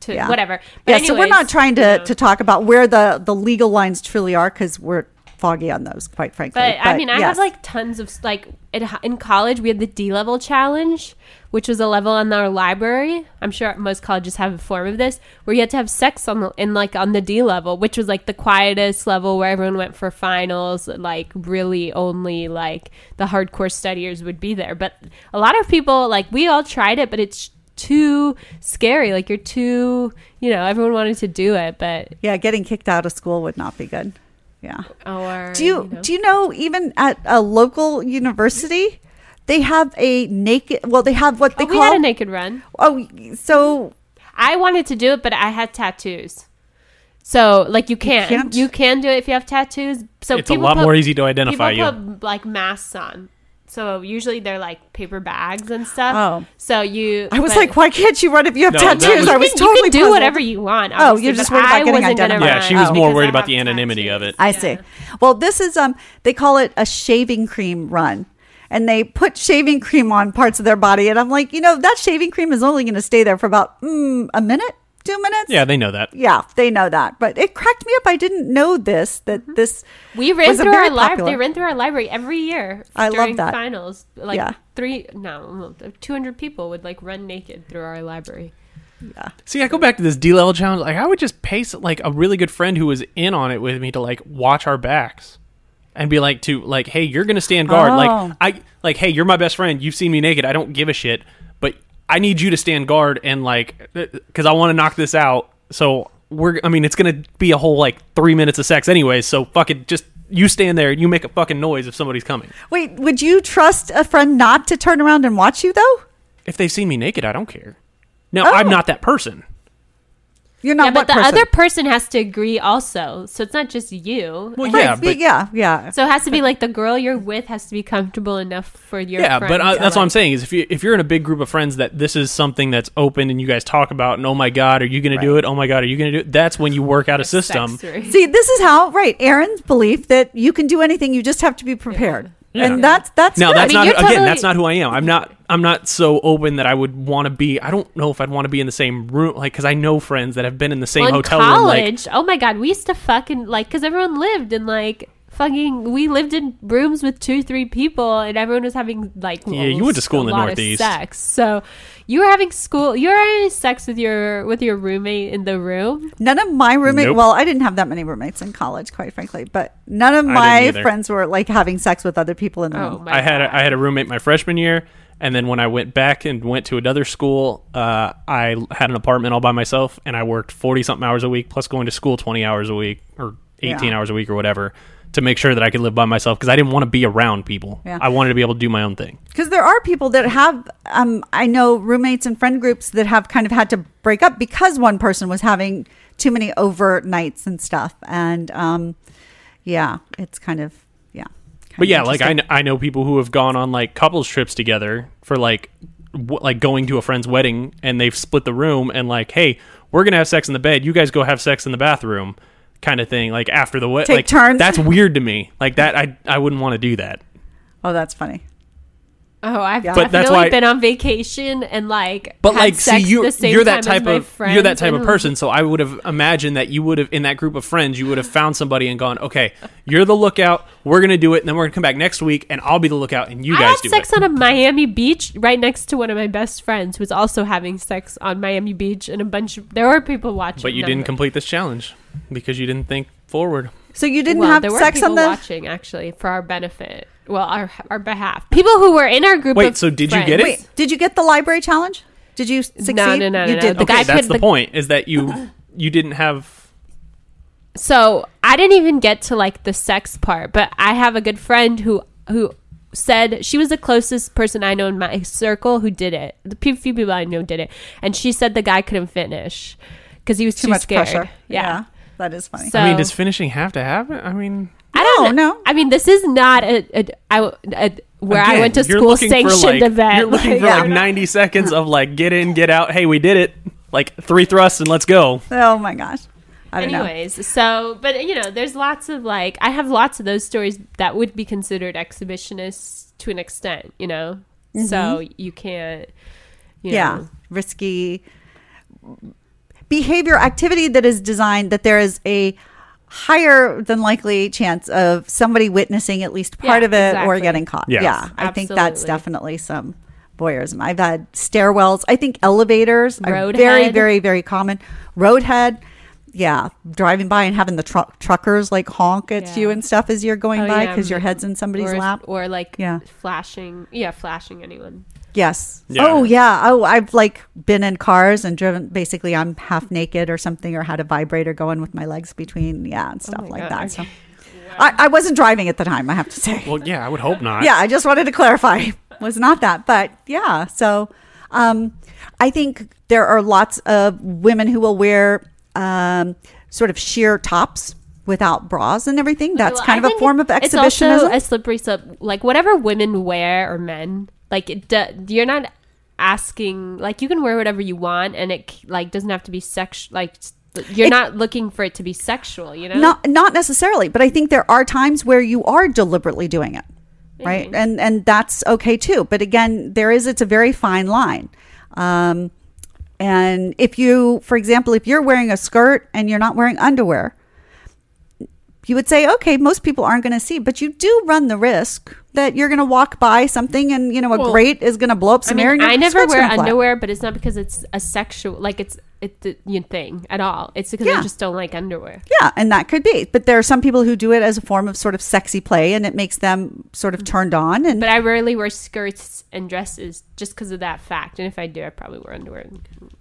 to
yeah.
whatever.
yeah,
But
so we're not trying to
you know.
to talk about where the the legal lines truly are because we're foggy on those, quite frankly.
But, I mean, I have like tons of like in, in college we had the D level challenge, which was a level in our library. I'm sure most colleges have a form of this where you had to have sex on the in like on the D level, which was like the quietest level where everyone went for finals. Like really only like the hardcore studiers would be there. But a lot of people like we all tried it, but it's too scary. Like you're too, you know, everyone wanted to do it, but
yeah, getting kicked out of school would not be good. Yeah.
or
Do you,
know.
do you know even at a local university, they have a naked? Well, they have what they
Oh, we
call
had a naked run.
Oh, so
I wanted to do it, but I had tattoos. So like you can you,
can't?
can do it if you have tattoos. So
It's a lot
put-
more easy to identify
people
you.
put like masks on. So usually they're like paper bags and stuff.
Oh.
so you.
I was
but-
like, why can't you run if you have
No,
tattoos?
was-
I
You
was
can-
totally
you can do
puzzled.
whatever you want.
Oh, you're just
but
worried about
I
getting
wasn't gonna
identified.
yeah, she was
Oh.
more worried about the anonymity
tattoos.
of it.
I see. Well, this is um they call it a shaving cream run. And they put shaving cream on parts of their body and I'm like, you know, that shaving cream is only going to stay there for about mm, a minute. Two minutes.
Yeah, they know that.
Yeah, they know that. But it cracked me up. I didn't know this that mm-hmm. this
We ran
was a
through
very
our library. They ran through our library every year.
I love
during
that.
finals. Like
Yeah.
three, no, two hundred people would like run naked through our library. Yeah.
See, I go back to this D level challenge. Like, I would just pay s- like a really good friend who was in on it with me to like watch our backs and be like to like, hey, you're gonna stand guard.
Oh.
Like, I like, hey, you're my best friend. You've seen me naked. I don't give a shit, but I need you to stand guard and like, because I want to knock this out. So we're, I mean, it's gonna be a whole like three minutes of sex anyway. So fuck it, just you stand there and you make a fucking noise if somebody's coming.
Wait, would you trust a friend not to turn around and watch you though?
If they've seen me naked, I don't care. Now, oh. I'm
Oh.
not that person.
You're not
yeah, but the
person?
other person has to agree also. So it's not just you.
Well,
Right,
yeah, but
yeah, yeah.
So it has to be like the girl you're with has to be comfortable enough for your
yeah,
friend
but uh,
to,
that's what I'm saying is if you if you're in a big group of friends that this is something that's open and you guys talk about and oh my god, are you going to do it? Oh my god, are you going to do it? That's when you work out a system.
See, this is how right. Aaron's belief that you can do anything, you just have to be prepared,
Yeah.
and that's that's
Now
good.
that's
mean,
not again.
totally-
That's not who I am. I'm not. I'm not so open that I would want to be. I don't know if I'd want to be in the same room, like because I know friends that have been in the same
Well, in
hotel room. Like,
college, oh my god, we used to fucking like because everyone lived in like fucking. We lived in rooms with two, three people, and everyone was having like.
Yeah, you went to school in the Northeast.
Sex, so you were having school. You were having sex with your with your roommate in the room.
None of my roommate.
Nope.
Well, I didn't have that many roommates in college, quite frankly. But none of my friends were like having sex with other people in the
Oh
room.
I had
god!
a, I had a roommate my freshman year, and then when I went back and went to another school, uh, I had an apartment all by myself, and I worked forty something hours a week plus going to school twenty hours a week or eighteen
Yeah.
hours a week or whatever to make sure that I could live by myself because I didn't want to be around people.
Yeah.
I wanted to be able to do my own thing.
Because there are people that have, um, I know roommates and friend groups that have kind of had to break up because one person was having too many overt nights and stuff. And um, yeah, it's kind of,
But yeah, like I, kn- I know people who have gone on like couples trips together for like w- like going to a friend's wedding and they've split the room and like, hey, we're gonna have sex in the bed. You guys go have sex in the bathroom, kind of thing. Like after the wedding,
Take
like
turns.
that's weird to me. Like that, I I wouldn't want to do that.
Oh, that's funny.
Oh, I've
But
definitely
that's why-
been on vacation and like.
But
had
like, see, you
the same
you're that type of
friends
you're that type of person. So I would have imagined that you would have in that group of friends, you would have found somebody and gone, okay, you're the lookout. We're gonna do it, and then we're gonna come back next week, and I'll be the lookout, and you
I
guys
had
do
sex
it.
on a Miami beach right next to one of my best friends who was also having sex on Miami Beach, and a bunch of there were people watching.
But you
none
didn't
of
complete this challenge because you didn't think forward.
So you didn't
well,
have
there were
sex
people
on the.
watching actually for our benefit. Well, our our behalf. People who were in our group.
Wait,
of
so did you get it?
Wait, did you get the library challenge? Did you succeed?
no, no, no,
You
no.
did.
The
The
guy
okay, that's the,
the-
point. Is that you you didn't have
So I didn't even get to like the sex part, but I have a good friend who who said she was the closest person I know in my circle who did it. The few few people I know did it, and she said the guy couldn't finish because he was too,
too much
scared.
pressure.
Yeah.
that is funny.
So
I mean, does finishing have to happen? I mean,
I don't
No,
know.
no.
I mean, this is not a, a, I, a where I went to school
for,
sanctioned
like-
event.
You're looking
Like,
for like 90 seconds of like get in, get out. Hey, we did it. Like three thrusts and let's go.
oh my gosh. I don't know.
Anyways, so but you know, there's lots of like I have lots of those stories that would be considered exhibitionists to an extent, you know. So you can't, you
Mm-hmm. yeah
know,
risky behavior activity that is designed that there is a higher than likely chance of somebody witnessing at least part
Yeah,
of it or getting caught
Yes.
yeah i think that's definitely some voyeurism i've had stairwells i think elevators are
Roadhead.
very very very common roadhead yeah driving by and having the truck truckers like honk at
Yeah.
you and stuff as you're going
Oh,
by
yeah,
because your
mm,
head's in somebody's
or,
lap
or like
Yeah.
flashing, yeah, flashing anyone.
Yes.
Yeah.
Oh yeah. Oh, I've like been in cars and driven. Basically, I'm half naked or something, or had a vibrator going with my legs between. Yeah, and stuff
Oh
like
God,
that.
okay.
So, I, I wasn't driving at the time. I have to say.
Well, yeah, I would hope not.
yeah, I just wanted to clarify. Was not that, but yeah. So, um, I think there are lots of women who will wear um, sort of sheer tops without bras and everything. That's
Well,
kind
I
of a form of exhibitionism.
It's
exhibitionism.
also a slippery slope. Like whatever women wear or men, like it, you're not asking. Like you can wear whatever you want, and it like doesn't have to be sex. Like you're
It-
not looking for it to be sexual. You know,
not not necessarily but i think there are times where you are deliberately doing it right and and that's okay too but again there is it's a very fine line um And if you, for example, if you're wearing a skirt and you're not wearing underwear, you would say, okay, most people aren't going to see, but you do run the risk that you're going to walk by something and, you know, a
Well,
grate is going to blow up
I
some
mean,
air.
I never wear underwear, but it's not because it's a sexual like it's it's the you know, thing at all. It's because
Yeah.
I just don't like underwear.
Yeah, and that could be. But there are some people who do it as a form of sort of sexy play and it makes them sort of turned on. And
But I rarely wear skirts and dresses just because of that fact. And if I do, I probably wear underwear.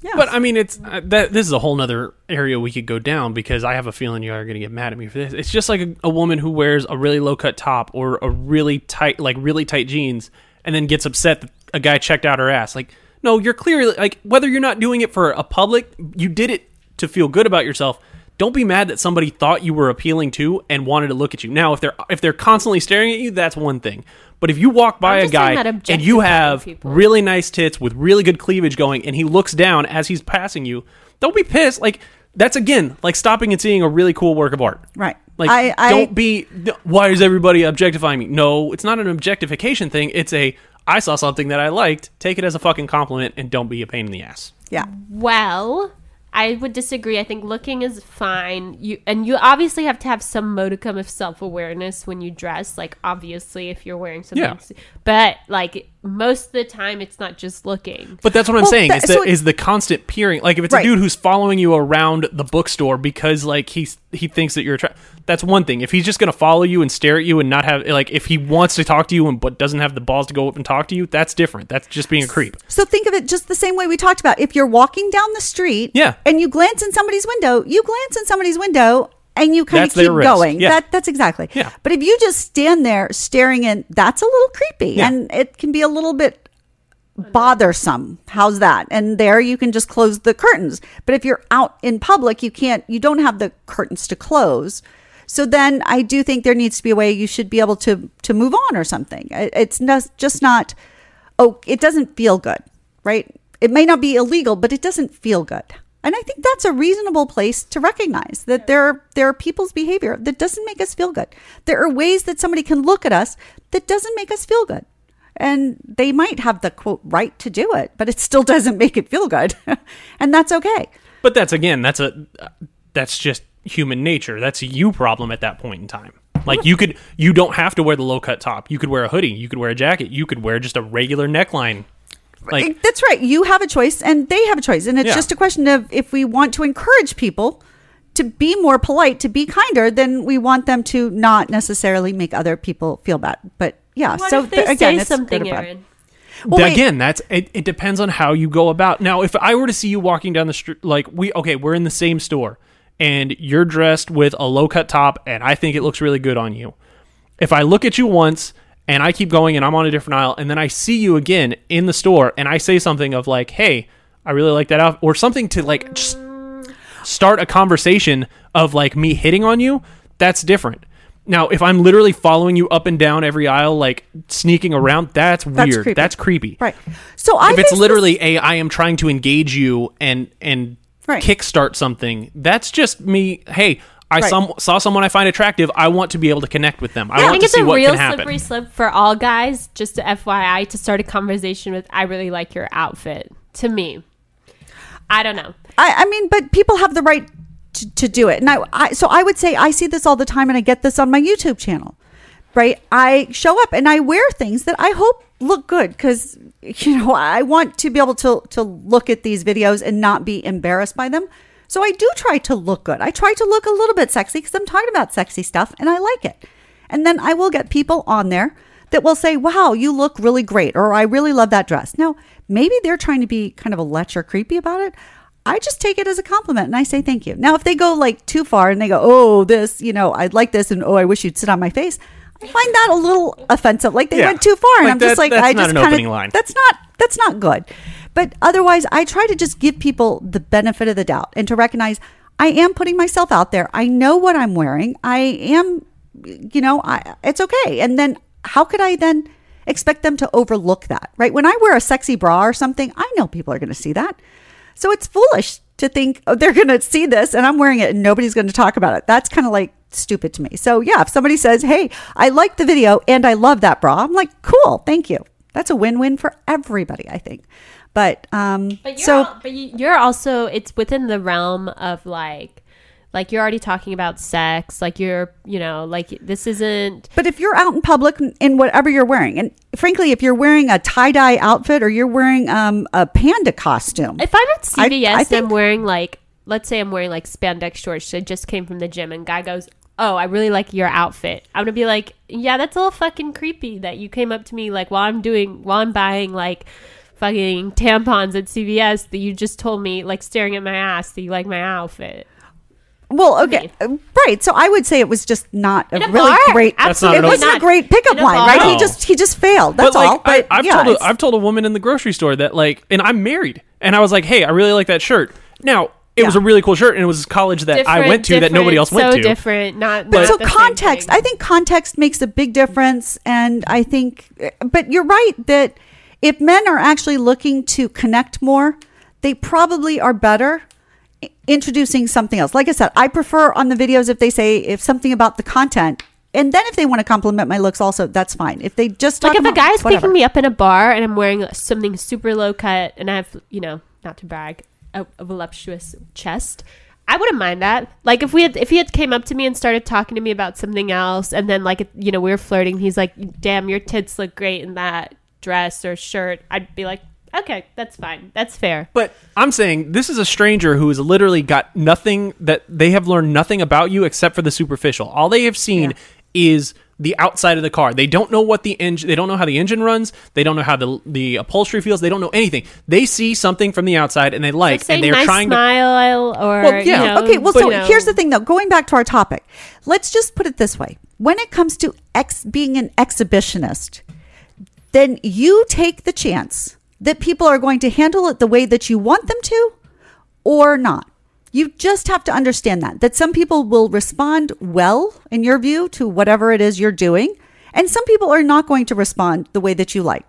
yeah.
But I mean, it's uh, that. This is a whole nother area we could go down because I have a feeling you are going to get mad at me for this. It's just like a, a woman who wears a really low cut top or a really tight, like really tight jeans, and then gets upset that a guy checked out her ass. Like, no, you're clearly like whether you're not doing it for a public, you did it to feel good about yourself. Don't be mad that somebody thought you were appealing to and wanted to look at you. Now, if they're if they're constantly staring at you, that's one thing. But if you walk by a guy and you have
people.
really nice tits with really good cleavage going and he looks down as he's passing you don't be pissed like that's again like stopping and seeing a really cool work of art
Right.
like
I- I-
don't be why is everybody objectifying me no it's not an objectification thing it's a i saw something that i liked take it as a fucking compliment and don't be a pain in the ass
yeah.
Well, I would disagree. I think looking is fine. You and you obviously have to have some modicum of self awareness when you dress. Like obviously, if you're wearing something,
Yeah.
but like most of the time, it's not just looking.
But that's what I'm
Well,
saying.
that-
is, the,
so-
is the constant peering. Like if it's
Right.
a dude who's following you around the bookstore because like he's he thinks that you're attra- that's one thing. If he's just gonna follow you and stare at you and not have like if he wants to talk to you and but doesn't have the balls to go up and talk to you, that's different. That's just being a creep.
So think of it just the same way we talked about. If you're walking down the street
Yeah.
And you glance in somebody's window, you glance in somebody's window and you kind
That's
of keep going.
Yeah.
That that's exactly.
Yeah.
But if you just stand there staring in, that's a little creepy
Yeah.
and it can be a little bit bothersome. How's that? And there you can just close the curtains. But if you're out in public, you can't you don't have the curtains to close. So then I do think there needs to be a way you should be able to to move on or something. It- It's not, just not oh, it doesn't feel good, right? It may not be illegal, but it doesn't feel good. And I think that's a reasonable place to recognize that there are, there are people's behavior that doesn't make us feel good. There are ways that somebody can look at us that doesn't make us feel good. And they might have the quote right to do it, but it still doesn't make it feel good. and that's okay.
But that's again, that's a that's just human nature. That's a you problem at that point in time. Like you could you don't have to wear the low cut top. You could wear a hoodie, you could wear a jacket, you could wear just a regular neckline. Like
That's right. You have a choice and they have a choice. And it's
Yeah.
just a question of if we want to encourage people to be more polite, to be kinder, then we want them to not necessarily make other people feel bad. But yeah,
What
so
if they
th- again,
say
it's
something,
good.
Aaron?
Well,
again, that's it, it depends on how you go about. Now, if I were to see you walking down the street like we okay, we're in the same store and you're dressed with a low cut top and I think it looks really good on you. If I look at you once and I keep going and I'm on a different aisle and then I see you again in the store and I say something of like, "Hey, I really like that outfit," or something to like just start a conversation of like me hitting on you, that's different. Now, if I'm literally following you up and down every aisle, like sneaking around, that's weird.
That's
That's
creepy.
creepy.
Right. So I
If it's literally
this-
a I am trying to engage you and and
Right.
kickstart something, that's just me. Hey, I
Right.
some, saw someone I find attractive. I want to be able to connect with them. I
I
want
think
to
it's
see
a
what
real
can happen.
slippery slope for all guys. Just to FYI, to start a conversation with, "I really like your outfit." To me, I don't know.
I, I mean, but people have the right to, to do it. And I, I, so I would say I see this all the time and I get this on my YouTube channel, right? I show up and I wear things that I hope look good because, you know, I want to be able to, to look at these videos and not be embarrassed by them. So I do try to look good. I try to look a little bit sexy because I'm talking about sexy stuff and I like it. And then I will get people on there that will say, wow, you look really great, or I really love that dress. Now, maybe they're trying to be kind of a lech or creepy about it. I just take it as a compliment and I say thank you. Now, if they go like too far and they go, oh, this, you know, I'd like this, and oh, I wish you'd sit on my face, I find that a little offensive. Like they
Yeah.
went too far, and
Like
I'm just like,
that's
I
not
just
an
kind
opening
of
line.
that's not that's not good. But otherwise, I try to just give people the benefit of the doubt and to recognize I am putting myself out there. I know what I'm wearing. I am, you know, I, it's okay. And then how could I then expect them to overlook that, right? When I wear a sexy bra or something, I know people are going to see that. So it's foolish to think oh, they're going to see this and I'm wearing it and nobody's going to talk about it. That's kind of like stupid to me. So yeah, if somebody says, "Hey, I like the video and I love that bra," I'm like, "Cool, thank you." That's a win-win for everybody, I think. But um,
But you're,
so
al- but you- you're also it's within the realm of like like you're already talking about sex like you're you know like this isn't
But if you're out in public in whatever you're wearing, and frankly, if you're wearing a tie dye outfit or you're wearing um, a panda costume,
if i'm at cvs
I
and
think-
i'm wearing like let's say i'm wearing like spandex shorts i just came from the gym and guy goes oh i really like your outfit. I'm gonna be like yeah that's a little fucking creepy that you came up to me like while i'm doing while i'm buying like fucking tampons at cvs that you just told me like staring at my ass that you like my outfit
well, okay, uh, right. So I would say it was just not a
a
really
bar?
great.
That's not
it wasn't a great pickup
a
line,
bar?
right? He just he just failed. That's
like,
all. But
I, have
yeah,
told a,
it's-
I've told a woman in the grocery store that like, and I'm married, and I was like, hey, I really like that shirt. Now it was a really cool shirt, and it was a college that I went to that nobody else went
so
to.
different not
But
not
so
the same
context,
thing.
I think context makes a big difference, and I think. But you're right that if men are actually looking to connect more, they probably are better introducing something else. Like I said, I prefer on the videos if they say if something about the content. And then if they want to compliment my looks, also that's fine. If they just talk
like if a
about
guy's
whatever.
picking me up in a bar and I'm wearing something super low cut and I have, you know, not to brag, a, a voluptuous chest, I wouldn't mind that. Like if we had, if he had came up to me and started talking to me about something else, and then like you know we were flirting, he's like, "Damn, your tits look great in that dress or shirt," I'd be like, "Okay, that's fine, that's fair."
But I'm saying this is a stranger who has literally got nothing that they have learned nothing about you except for the superficial. All they have seen is the outside of the car. They don't know what the engine. They don't know how the engine runs. They don't know how the the upholstery feels. They don't know anything. They see something from the outside and they like,
Just say
and they're
nice
trying to.
smile or
Well, yeah.
you know,
okay, well, so
you know.
here's the thing, though. Going back to our topic, let's just put it this way: when it comes to ex being an exhibitionist, then you take the chance that people are going to handle it the way that you want them to, or not. You just have to understand that that some people will respond well, in your view, to whatever it is you're doing, and some people are not going to respond the way that you like.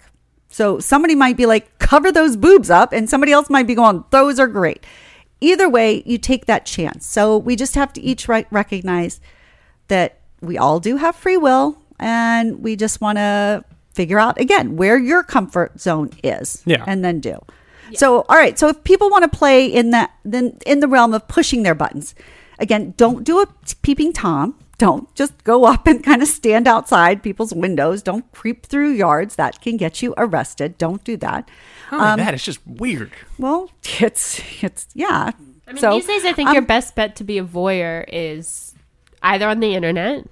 So somebody might be like, cover those boobs up, and somebody else might be going, those are great. Either way, you take that chance. So we just have to each re- recognize that we all do have free will, and we just want to figure out again where your comfort zone is,
Yeah.
and then do. So, all right. So, if people want to play in that, then in the realm of pushing their buttons, again, don't do a peeping tom. Don't just go up and kind of stand outside people's windows. Don't creep through yards. That can get you arrested. Don't do that.
Not only that, it's just weird.
Well, it's it's yeah.
I mean,
so
these days, I think
um,
your best bet to be a voyeur is either on the internet.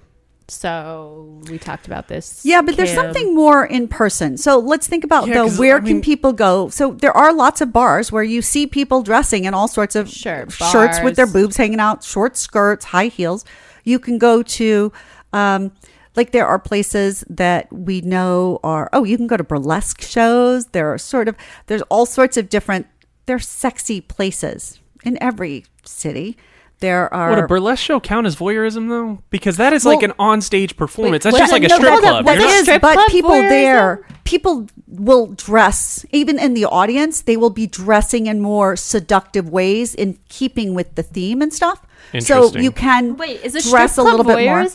So we talked about this.
Yeah, but there's something more in person. So let's think about
Yeah,
though
'cause,
where
I
can people go? So there are lots of bars where you see people dressing in all sorts of
Sure,
shirts with their boobs hanging out, short skirts, high heels. You can go to um like there are places that we know are oh, you can go to burlesque shows. There are sort of there's all sorts of different they're sexy places in every city. There are
Would a burlesque show count as voyeurism though? Because that is like
Well-
an onstage performance.
Wait,
That's just like a
no,
strip
hold
club.
what
You're
That
not-
strip
but
club
people
voyeurism?
there, people will dress, even in the audience, they will be dressing in more seductive ways in keeping with the theme and stuff. So you can
Wait, is it
dress
strip
a little
club
bit more.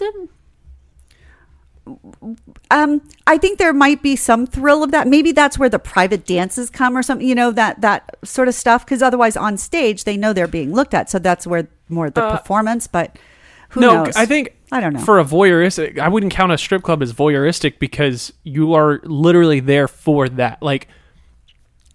Um, I think there might be some thrill of that. Maybe that's where the private dances come or something, you know, that that sort of stuff. Because otherwise, on stage, they know they're being looked at, so that's where more the performance. But who
no,
knows?
I think
I don't know.
For a voyeuristic, I wouldn't count a strip club as voyeuristic because you are literally there for that. Like,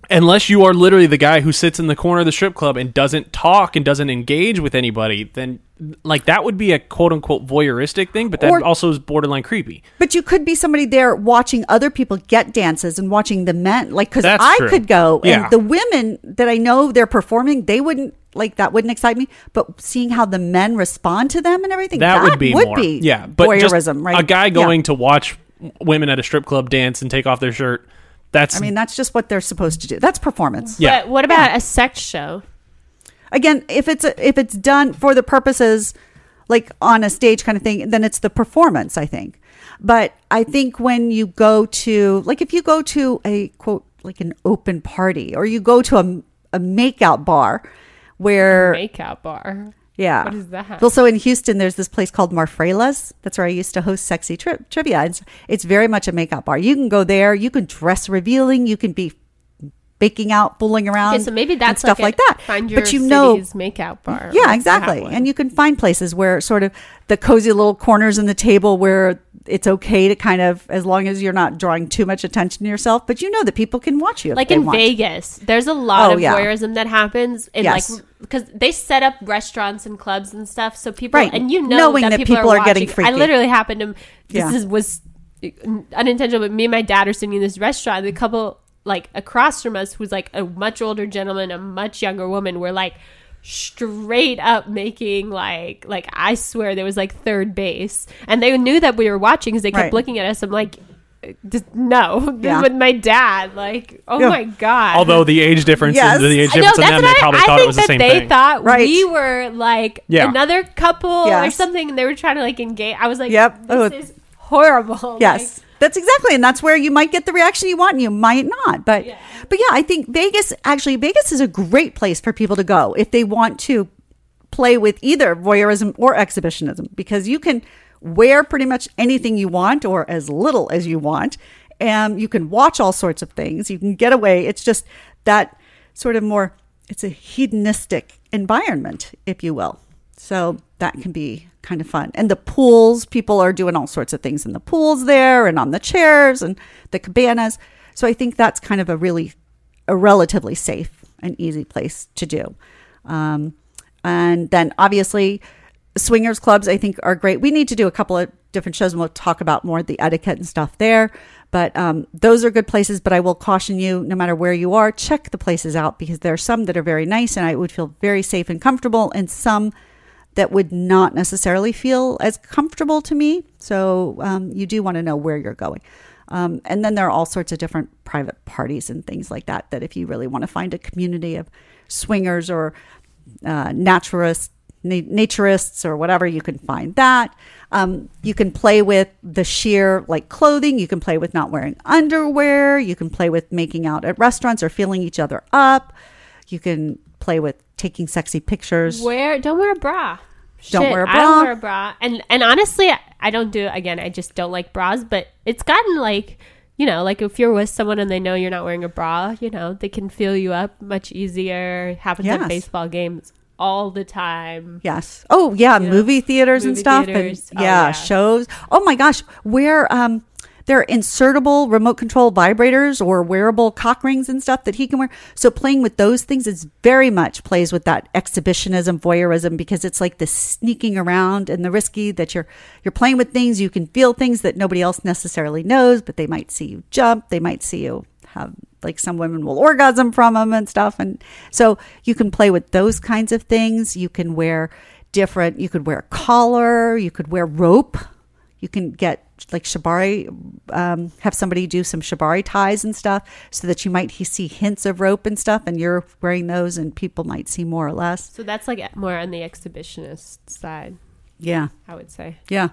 unless you are literally the guy who sits in the corner of the strip club and doesn't talk and doesn't engage with anybody, then like that would be a quote unquote voyeuristic thing. But that
Or-
also is borderline creepy.
But you could be somebody there watching other people get dances and watching the men, like because I
true.
could go
Yeah.
and the women that I know they're performing, they wouldn't like that wouldn't excite me. But seeing how the men respond to them and everything,
That, would be more. yeah, but just
voyeurism, right?
a guy
Yeah.
going to watch women at a strip club dance and take off their shirt. That's
I mean, that's just what they're supposed to do. That's performance.
Yeah.
But what about a sex show?
Again, if it's a, if it's done for the purposes like on a stage kind of thing, then it's the performance. I think. But I think when you go to like if you go to a quote like an open party or you go to a a makeout bar where
Makeout bar.
Yeah.
What is that?
Well, so in Houston, there's this place called Marfrela's. That's where I used to host sexy tri- trivia. It's, it's very much a makeup bar. You can go there. You can dress revealing. You can be baking out, fooling around.
Okay, so maybe
and
that's
stuff
like,
like,
a
that.
Find your
but you know,
makeout bar.
yeah, exactly. And you can find places where sort of the cozy little corners in the table where it's okay to kind of, as long as you're not drawing too much attention to yourself, but you know that people can watch you.
like in
want.
Vegas, there's a lot
Oh,
of
yeah.
voyeurism that happens in
Yes.
like because they set up restaurants and clubs and stuff, so people
Right.
and you know
Knowing
that,
that
people,
people
are,
are getting
watching. I literally happened to this
Yeah.
is was unintentional, but me and my dad are sitting in this restaurant. The couple like across from us, who's like a much older gentleman, a much younger woman, were like straight up making like like I swear there was like third base, and they knew that we were watching because they kept
Right.
looking at us. I'm like. Just, no,
Yeah.
with my dad, like, oh
Yeah.
my god.
Although the age difference
Yes.
and the age
I know
difference in them, they
I,
probably
I
thought
think
it was the
that
same
they
thing.
thought
Right.
we were like
Yeah.
another couple or something, and they were trying to like engage. I was like,
Yep.
this
Oh.
is horrible.
Yes. That's exactly, and that's where you might get the reaction you want, and you might not. But, but yeah, I think Vegas actually Vegas is a great place for people to go if they want to play with either voyeurism or exhibitionism because you can wear pretty much anything you want or as little as you want, and you can watch all sorts of things. You can get away. It's just that sort of more. It's a hedonistic environment, if you will. So that can be kind of fun. And the pools, people are doing all sorts of things in the pools there and on the chairs and the cabanas. So I think that's kind of a really, a relatively safe and easy place to do. Um, and then obviously, swingers clubs I think are great. We need to do a couple of different shows and we'll talk about more the etiquette and stuff there. But um, those are good places. But I will caution you, no matter where you are, check the places out because there are some that are very nice and I would feel very safe and comfortable, and some that would not necessarily feel as comfortable to me. So um, you do want to know where you're going. Um, and then there are all sorts of different private parties and things like that. That if you really want to find a community of swingers or uh, naturists, or whatever, you can find that. Um, you can play with the sheer like clothing. You can play with not wearing underwear. You can play with making out at restaurants or feeling each other up. You can play with taking sexy pictures.
Wear don't wear a bra.
Don't
Shit,
wear a
I don't
bra.
wear a bra. And and honestly, I- I don't do again. I just don't like bras. But it's gotten like you know, like if you're with someone and they know you're not wearing a bra, you know, they can feel you up much easier. Happens
Yes.
at baseball games all the time.
Yes. Oh yeah,
You know,
movie theaters and stuff,
theaters.
and
Oh,
yeah,
yeah.
shows. Oh my gosh, where um, there are insertable remote control vibrators or wearable cock rings and stuff that he can wear. So playing with those things is very much plays with that exhibitionism, voyeurism, because it's like the sneaking around and the risky that you're you're playing with things. You can feel things that nobody else necessarily knows, but they might see you jump. They might see you have like some women will orgasm from them and stuff and so you can play with those kinds of things you can wear different you could wear a collar you could wear rope you can get like shibari um, have somebody do some shibari ties and stuff so that you might see hints of rope and stuff and you're wearing those and people might see more or less
So that's like more on the exhibitionist side,
yeah
I would say.
Yeah.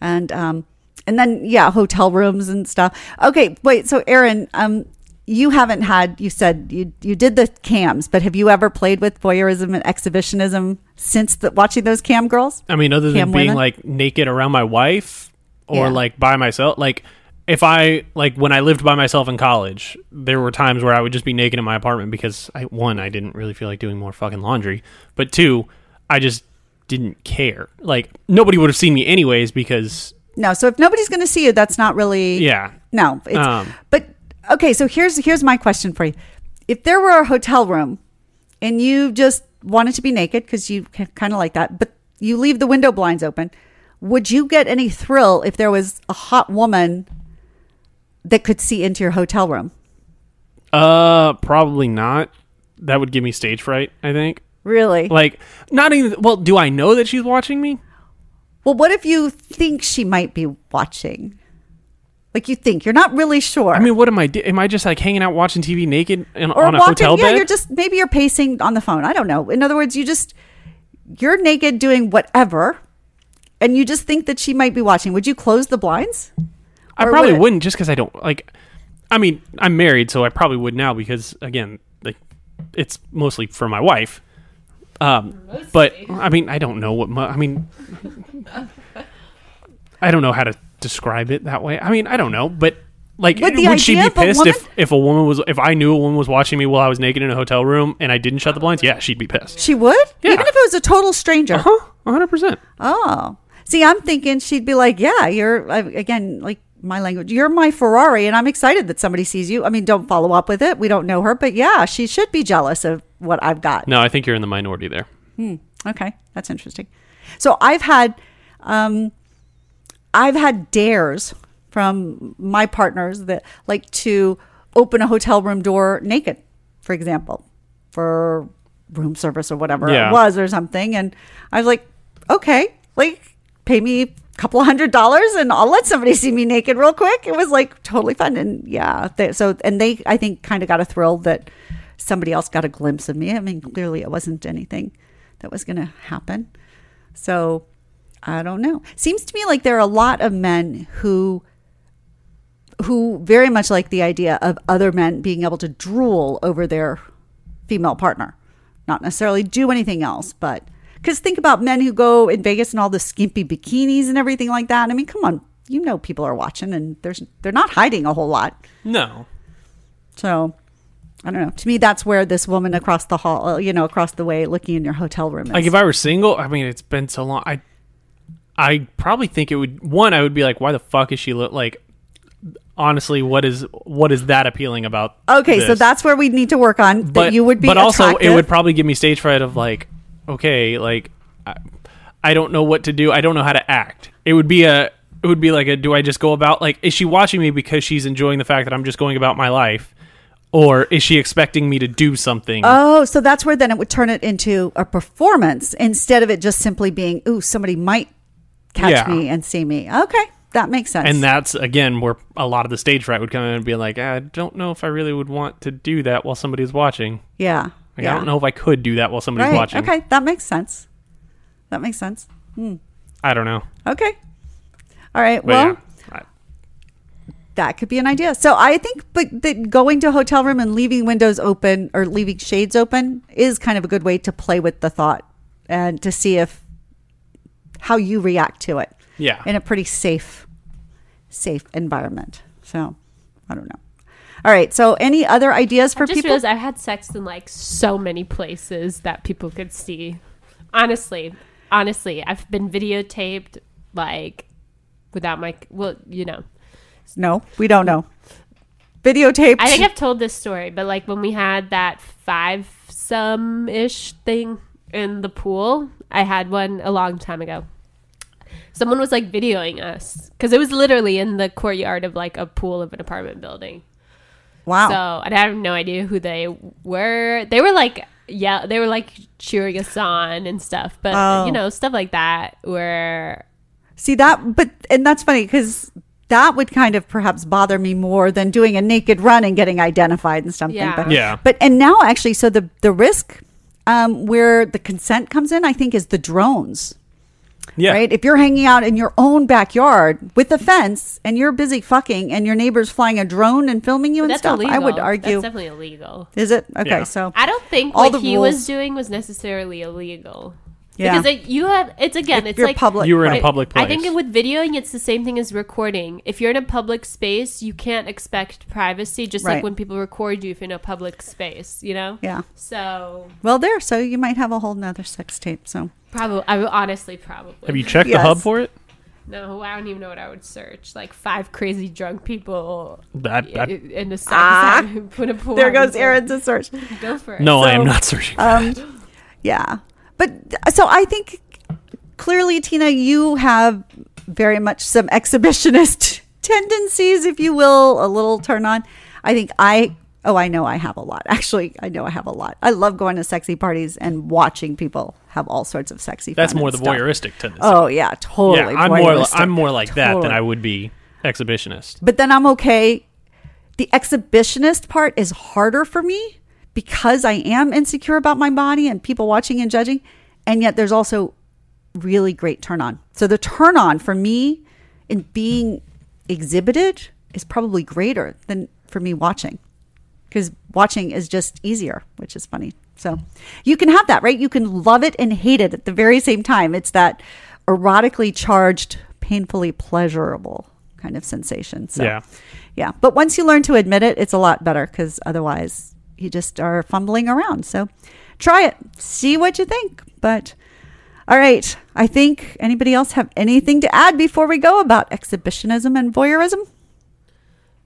And um and then yeah, hotel rooms and stuff. Okay, wait, so Aaron, um you haven't had you said you you did the cams, but have you ever played with voyeurism and exhibitionism since the, watching those cam girls?
I mean, other than
Cam
being
women?
like naked around my wife or
Yeah.
like by myself, like if I like when I lived by myself in college, there were times where I would just be naked in my apartment because I one I didn't really feel like doing more fucking laundry, but two I just didn't care. Like nobody would have seen me anyways because
No, so if nobody's going to see you, that's not really
yeah.
No, it's,
Um,
but okay. So here's here's my question for you: If there were a hotel room, and you just wanted to be naked because you kind of like that, but you leave the window blinds open, would you get any thrill if there was a hot woman that could see into your hotel room?
Uh probably not. That would give me stage fright, I think.
Really?
Like not even well, do I know that she's watching me?
well, what if you think she might be watching? Like you think you're not really sure.
I mean, what am I? do- Am I just like hanging out watching TV naked in,
or
on a
walking.
hotel
yeah,
bed?
you're just maybe you're pacing on the phone. I don't know. In other words, you just you're naked doing whatever, and you just think that she might be watching. Would you close the blinds?
I
Or
probably
would
wouldn't, just because I don't like. I mean, I'm married, so I probably would now because again, like it's mostly for my wife. Um, but I mean, I don't know what. Mo- I mean, I don't know how to describe it that way. I mean, I don't know, but like,
But
would she be
idea of a
pissed
woman-
if if a woman was if I knew a woman was watching me while I was naked in a hotel room and I didn't shut the blinds? Yeah, she'd be pissed.
She would,
Yeah.
even if it was a total stranger.
Huh? One hundred percent.
Oh, see, I'm thinking she'd be like, "Yeah, you're again like my language. You're my Ferrari, and I'm excited that somebody sees you. I mean, don't follow up with it. We don't know her, but yeah, she should be jealous of what I've got.
No, I think you're in the minority there.
Okay, that's interesting. So I've had, um, I've had dares from my partners that like to open a hotel room door naked, for example, for room service or whatever
Yeah.
it was or something. And I was like, okay, like pay me a couple of hundred dollars and I'll let somebody see me naked real quick. It was like totally fun. And yeah, they, so, and they, I think, kind of got a thrill that somebody else got a glimpse of me. I mean, clearly it wasn't anything that was going to happen. So I don't know. Seems to me like there are a lot of men who who very much like the idea of other men being able to drool over their female partner. Not necessarily do anything else, but because think about men who go in Vegas and all the skimpy bikinis and everything like that. I mean, come on, you know people are watching and there's they're not hiding a whole lot.
No,
So I don't know. To me, that's where this woman across the hall, you know, across the way, looking in your hotel room. Is.
like if I were single, I mean, it's been so long. I, I probably think it would. One, I would be like, why the fuck is she look like? Honestly, what is what is that appealing about?
okay, so that's where we need to work on. That
but
you would be,
but also it would probably give me stage fright of like, okay, like I, I don't know what to do. I don't know how to act. It would be a it would be like a do I just go about like is she watching me because she's enjoying the fact that I'm just going about my life, or is she expecting me to do something?
Oh, so that's where then it would turn it into a performance instead of it just simply being, ooh, somebody might catch
Yeah.
me and see me. Okay, that makes sense.
and that's again where a lot of the stage fright would come in and be like, I don't know if I really would want to do that while somebody's watching.
yeah,
Like,
yeah.
I don't know if I could do that while somebody's
Right.
watching.
Okay, that makes sense. That makes sense. Hmm.
I don't know.
Okay. All right.
But
well,
yeah.
That could be an idea. So I think, but that going to a hotel room and leaving windows open or leaving shades open is kind of a good way to play with the thought and to see if how you react to it
yeah.
in a pretty safe, safe environment. So I don't know. All right. So any other ideas for
I just
people?
realized I've had sex in like so many places that people could see. Honestly, honestly, I've been videotaped like without my well, you know.
no, we don't know. Videotaped.
I think I've told this story, but like when we had that five some ish thing in the pool, I had one a long time ago. Someone was like videoing us because it was literally in the courtyard of like a pool of an apartment building.
wow.
So and I have no idea who they were. They were like, yeah, they were like cheering us on and stuff. But
Oh.
you know, stuff like that where
See that, but and that's funny because that would kind of perhaps bother me more than doing a naked run and getting identified and something.
Yeah.
But,
Yeah.
But and now actually, so the the risk um, where the consent comes in, I think, is the drones.
Yeah.
Right. If you're hanging out in your own backyard with a fence and you're busy fucking and your neighbor's flying a drone and filming you and
that's
stuff,
illegal.
I would argue.
that's definitely illegal.
is it okay?
Yeah.
So
I don't think
All
what
the
he
rules-
was doing was necessarily illegal.
Yeah.
Because it, you have it's again,
If
it's
you're
like
public,
You were in a public place.
I think with videoing, it's the same thing as recording. If you're in a public space, you can't expect privacy, just
Right.
like when people record you if you're in a public space, you know?
Yeah.
So
Well, there. So you might have a whole nother sex tape. So
probably, I would honestly probably.
Have you checked
Yes.
the hub for it?
No, I don't even know what I would search. Like five crazy drunk people
That, that-
in a sex
Ah.
put a pool.
there goes
the-
Aaron to search.
Go for it.
no, I am not searching. For
Um,
that.
yeah, but uh, so I think clearly, Tina, you have very much some exhibitionist tendencies, if you will, a little turn on. I think I. Oh, I know I have a lot. Actually, I know I have a lot. I love going to sexy parties and watching people have all sorts of sexy.
That's more the
stuff.
voyeuristic tendency.
Oh yeah, totally.
yeah, I'm more. I'm more like that than I would be exhibitionist.
But then I'm okay. The exhibitionist part is harder for me because I am insecure about my body and people watching and judging. And yet there's also really great turn on. So the turn on for me in being exhibited is probably greater than for me watching because watching is just easier, which is funny So you can have that, right? You can love it and hate it at the very same time. It's that erotically charged, painfully pleasurable kind of sensation. So,
Yeah.
Yeah. But once you learn to admit it, it's a lot better because otherwise you just are fumbling around. So try it, see what you think. But all right. I think anybody else have anything to add before we go about exhibitionism and voyeurism?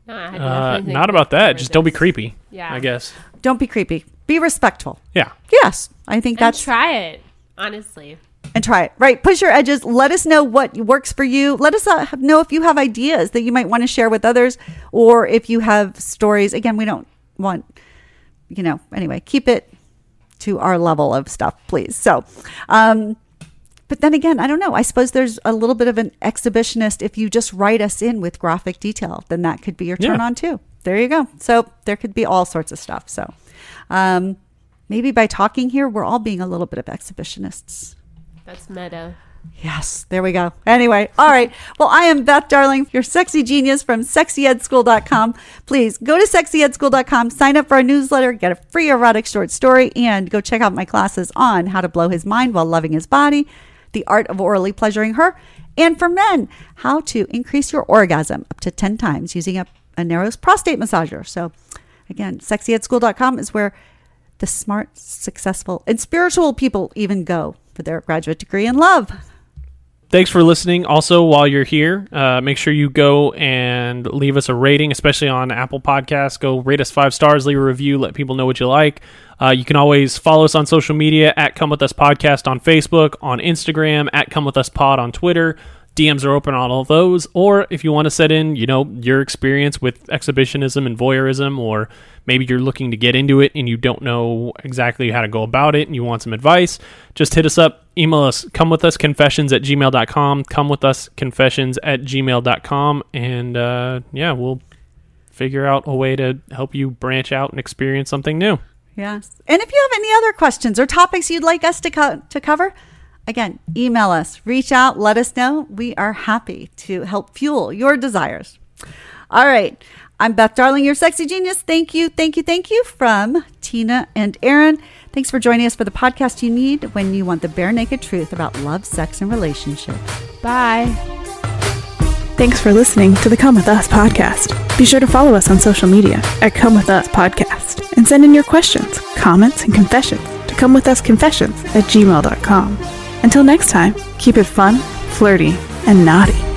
No,
Uh, not about that.
cover
Just don't be creepy.
Yeah.
I guess.
Don't be creepy. Be respectful.
Yeah.
Yes. I think
And
that's
try it, honestly.
and try it. Right. Push your edges. Let us know what works for you. Let us uh, know if you have ideas that you might want to share with others or if you have stories. Again, we don't want, you know, anyway, keep it to our level of stuff, please. So, um, but then again, I don't know. I suppose there's a little bit of an exhibitionist. If you just write us in with graphic detail, then that could be your turn
Yeah.
on too. There you go. So there could be all sorts of stuff. So um, maybe by talking here, we're all being a little bit of exhibitionists.
That's meta.
Yes, there we go. Anyway, all right. Well, I am Beth Darling, your sexy genius from sexyedschool.com. Please go to sexyedschool.com, sign up for our newsletter, get a free erotic short story, and go check out my classes on how to blow his mind while loving his body, the art of orally pleasuring her, and for men, how to increase your orgasm up to 10 times using a, a prostate massager. So, again, sexyedschool.com is where the smart, successful, and spiritual people even go for their graduate degree in love.
Thanks for listening. Also, while you're here, uh, make sure you go and leave us a rating, especially on Apple Podcasts. Go rate us five stars, leave a review, let people know what you like. Uh, you can always follow us on social media at Come With Us Podcast on Facebook, on Instagram, at Come With Us Pod on Twitter. DMs are open on all those. Or if you want to set in, you know, your experience with exhibitionism and voyeurism, or maybe you're looking to get into it and you don't know exactly how to go about it and you want some advice, just hit us up. Email us, come with us confessions at gmail.com. Come with us confessions at gmail.com. And uh, yeah, we'll figure out a way to help you branch out and experience something new.
Yes. And if you have any other questions or topics you'd like us to, co- to cover, again, email us, reach out, let us know. We are happy to help fuel your desires. All right. I'm Beth Darling, your sexy genius. Thank you, thank you, thank you from Tina and Aaron. Thanks for joining us for the podcast you need when you want the bare naked truth about love, sex, and relationships.
Bye.
Thanks for listening to the Come With Us podcast. Be sure to follow us on social media at Come With Us Podcast and send in your questions, comments, and confessions to Come With Us Confessions at gmail.com. Until next time, keep it fun, flirty, and naughty.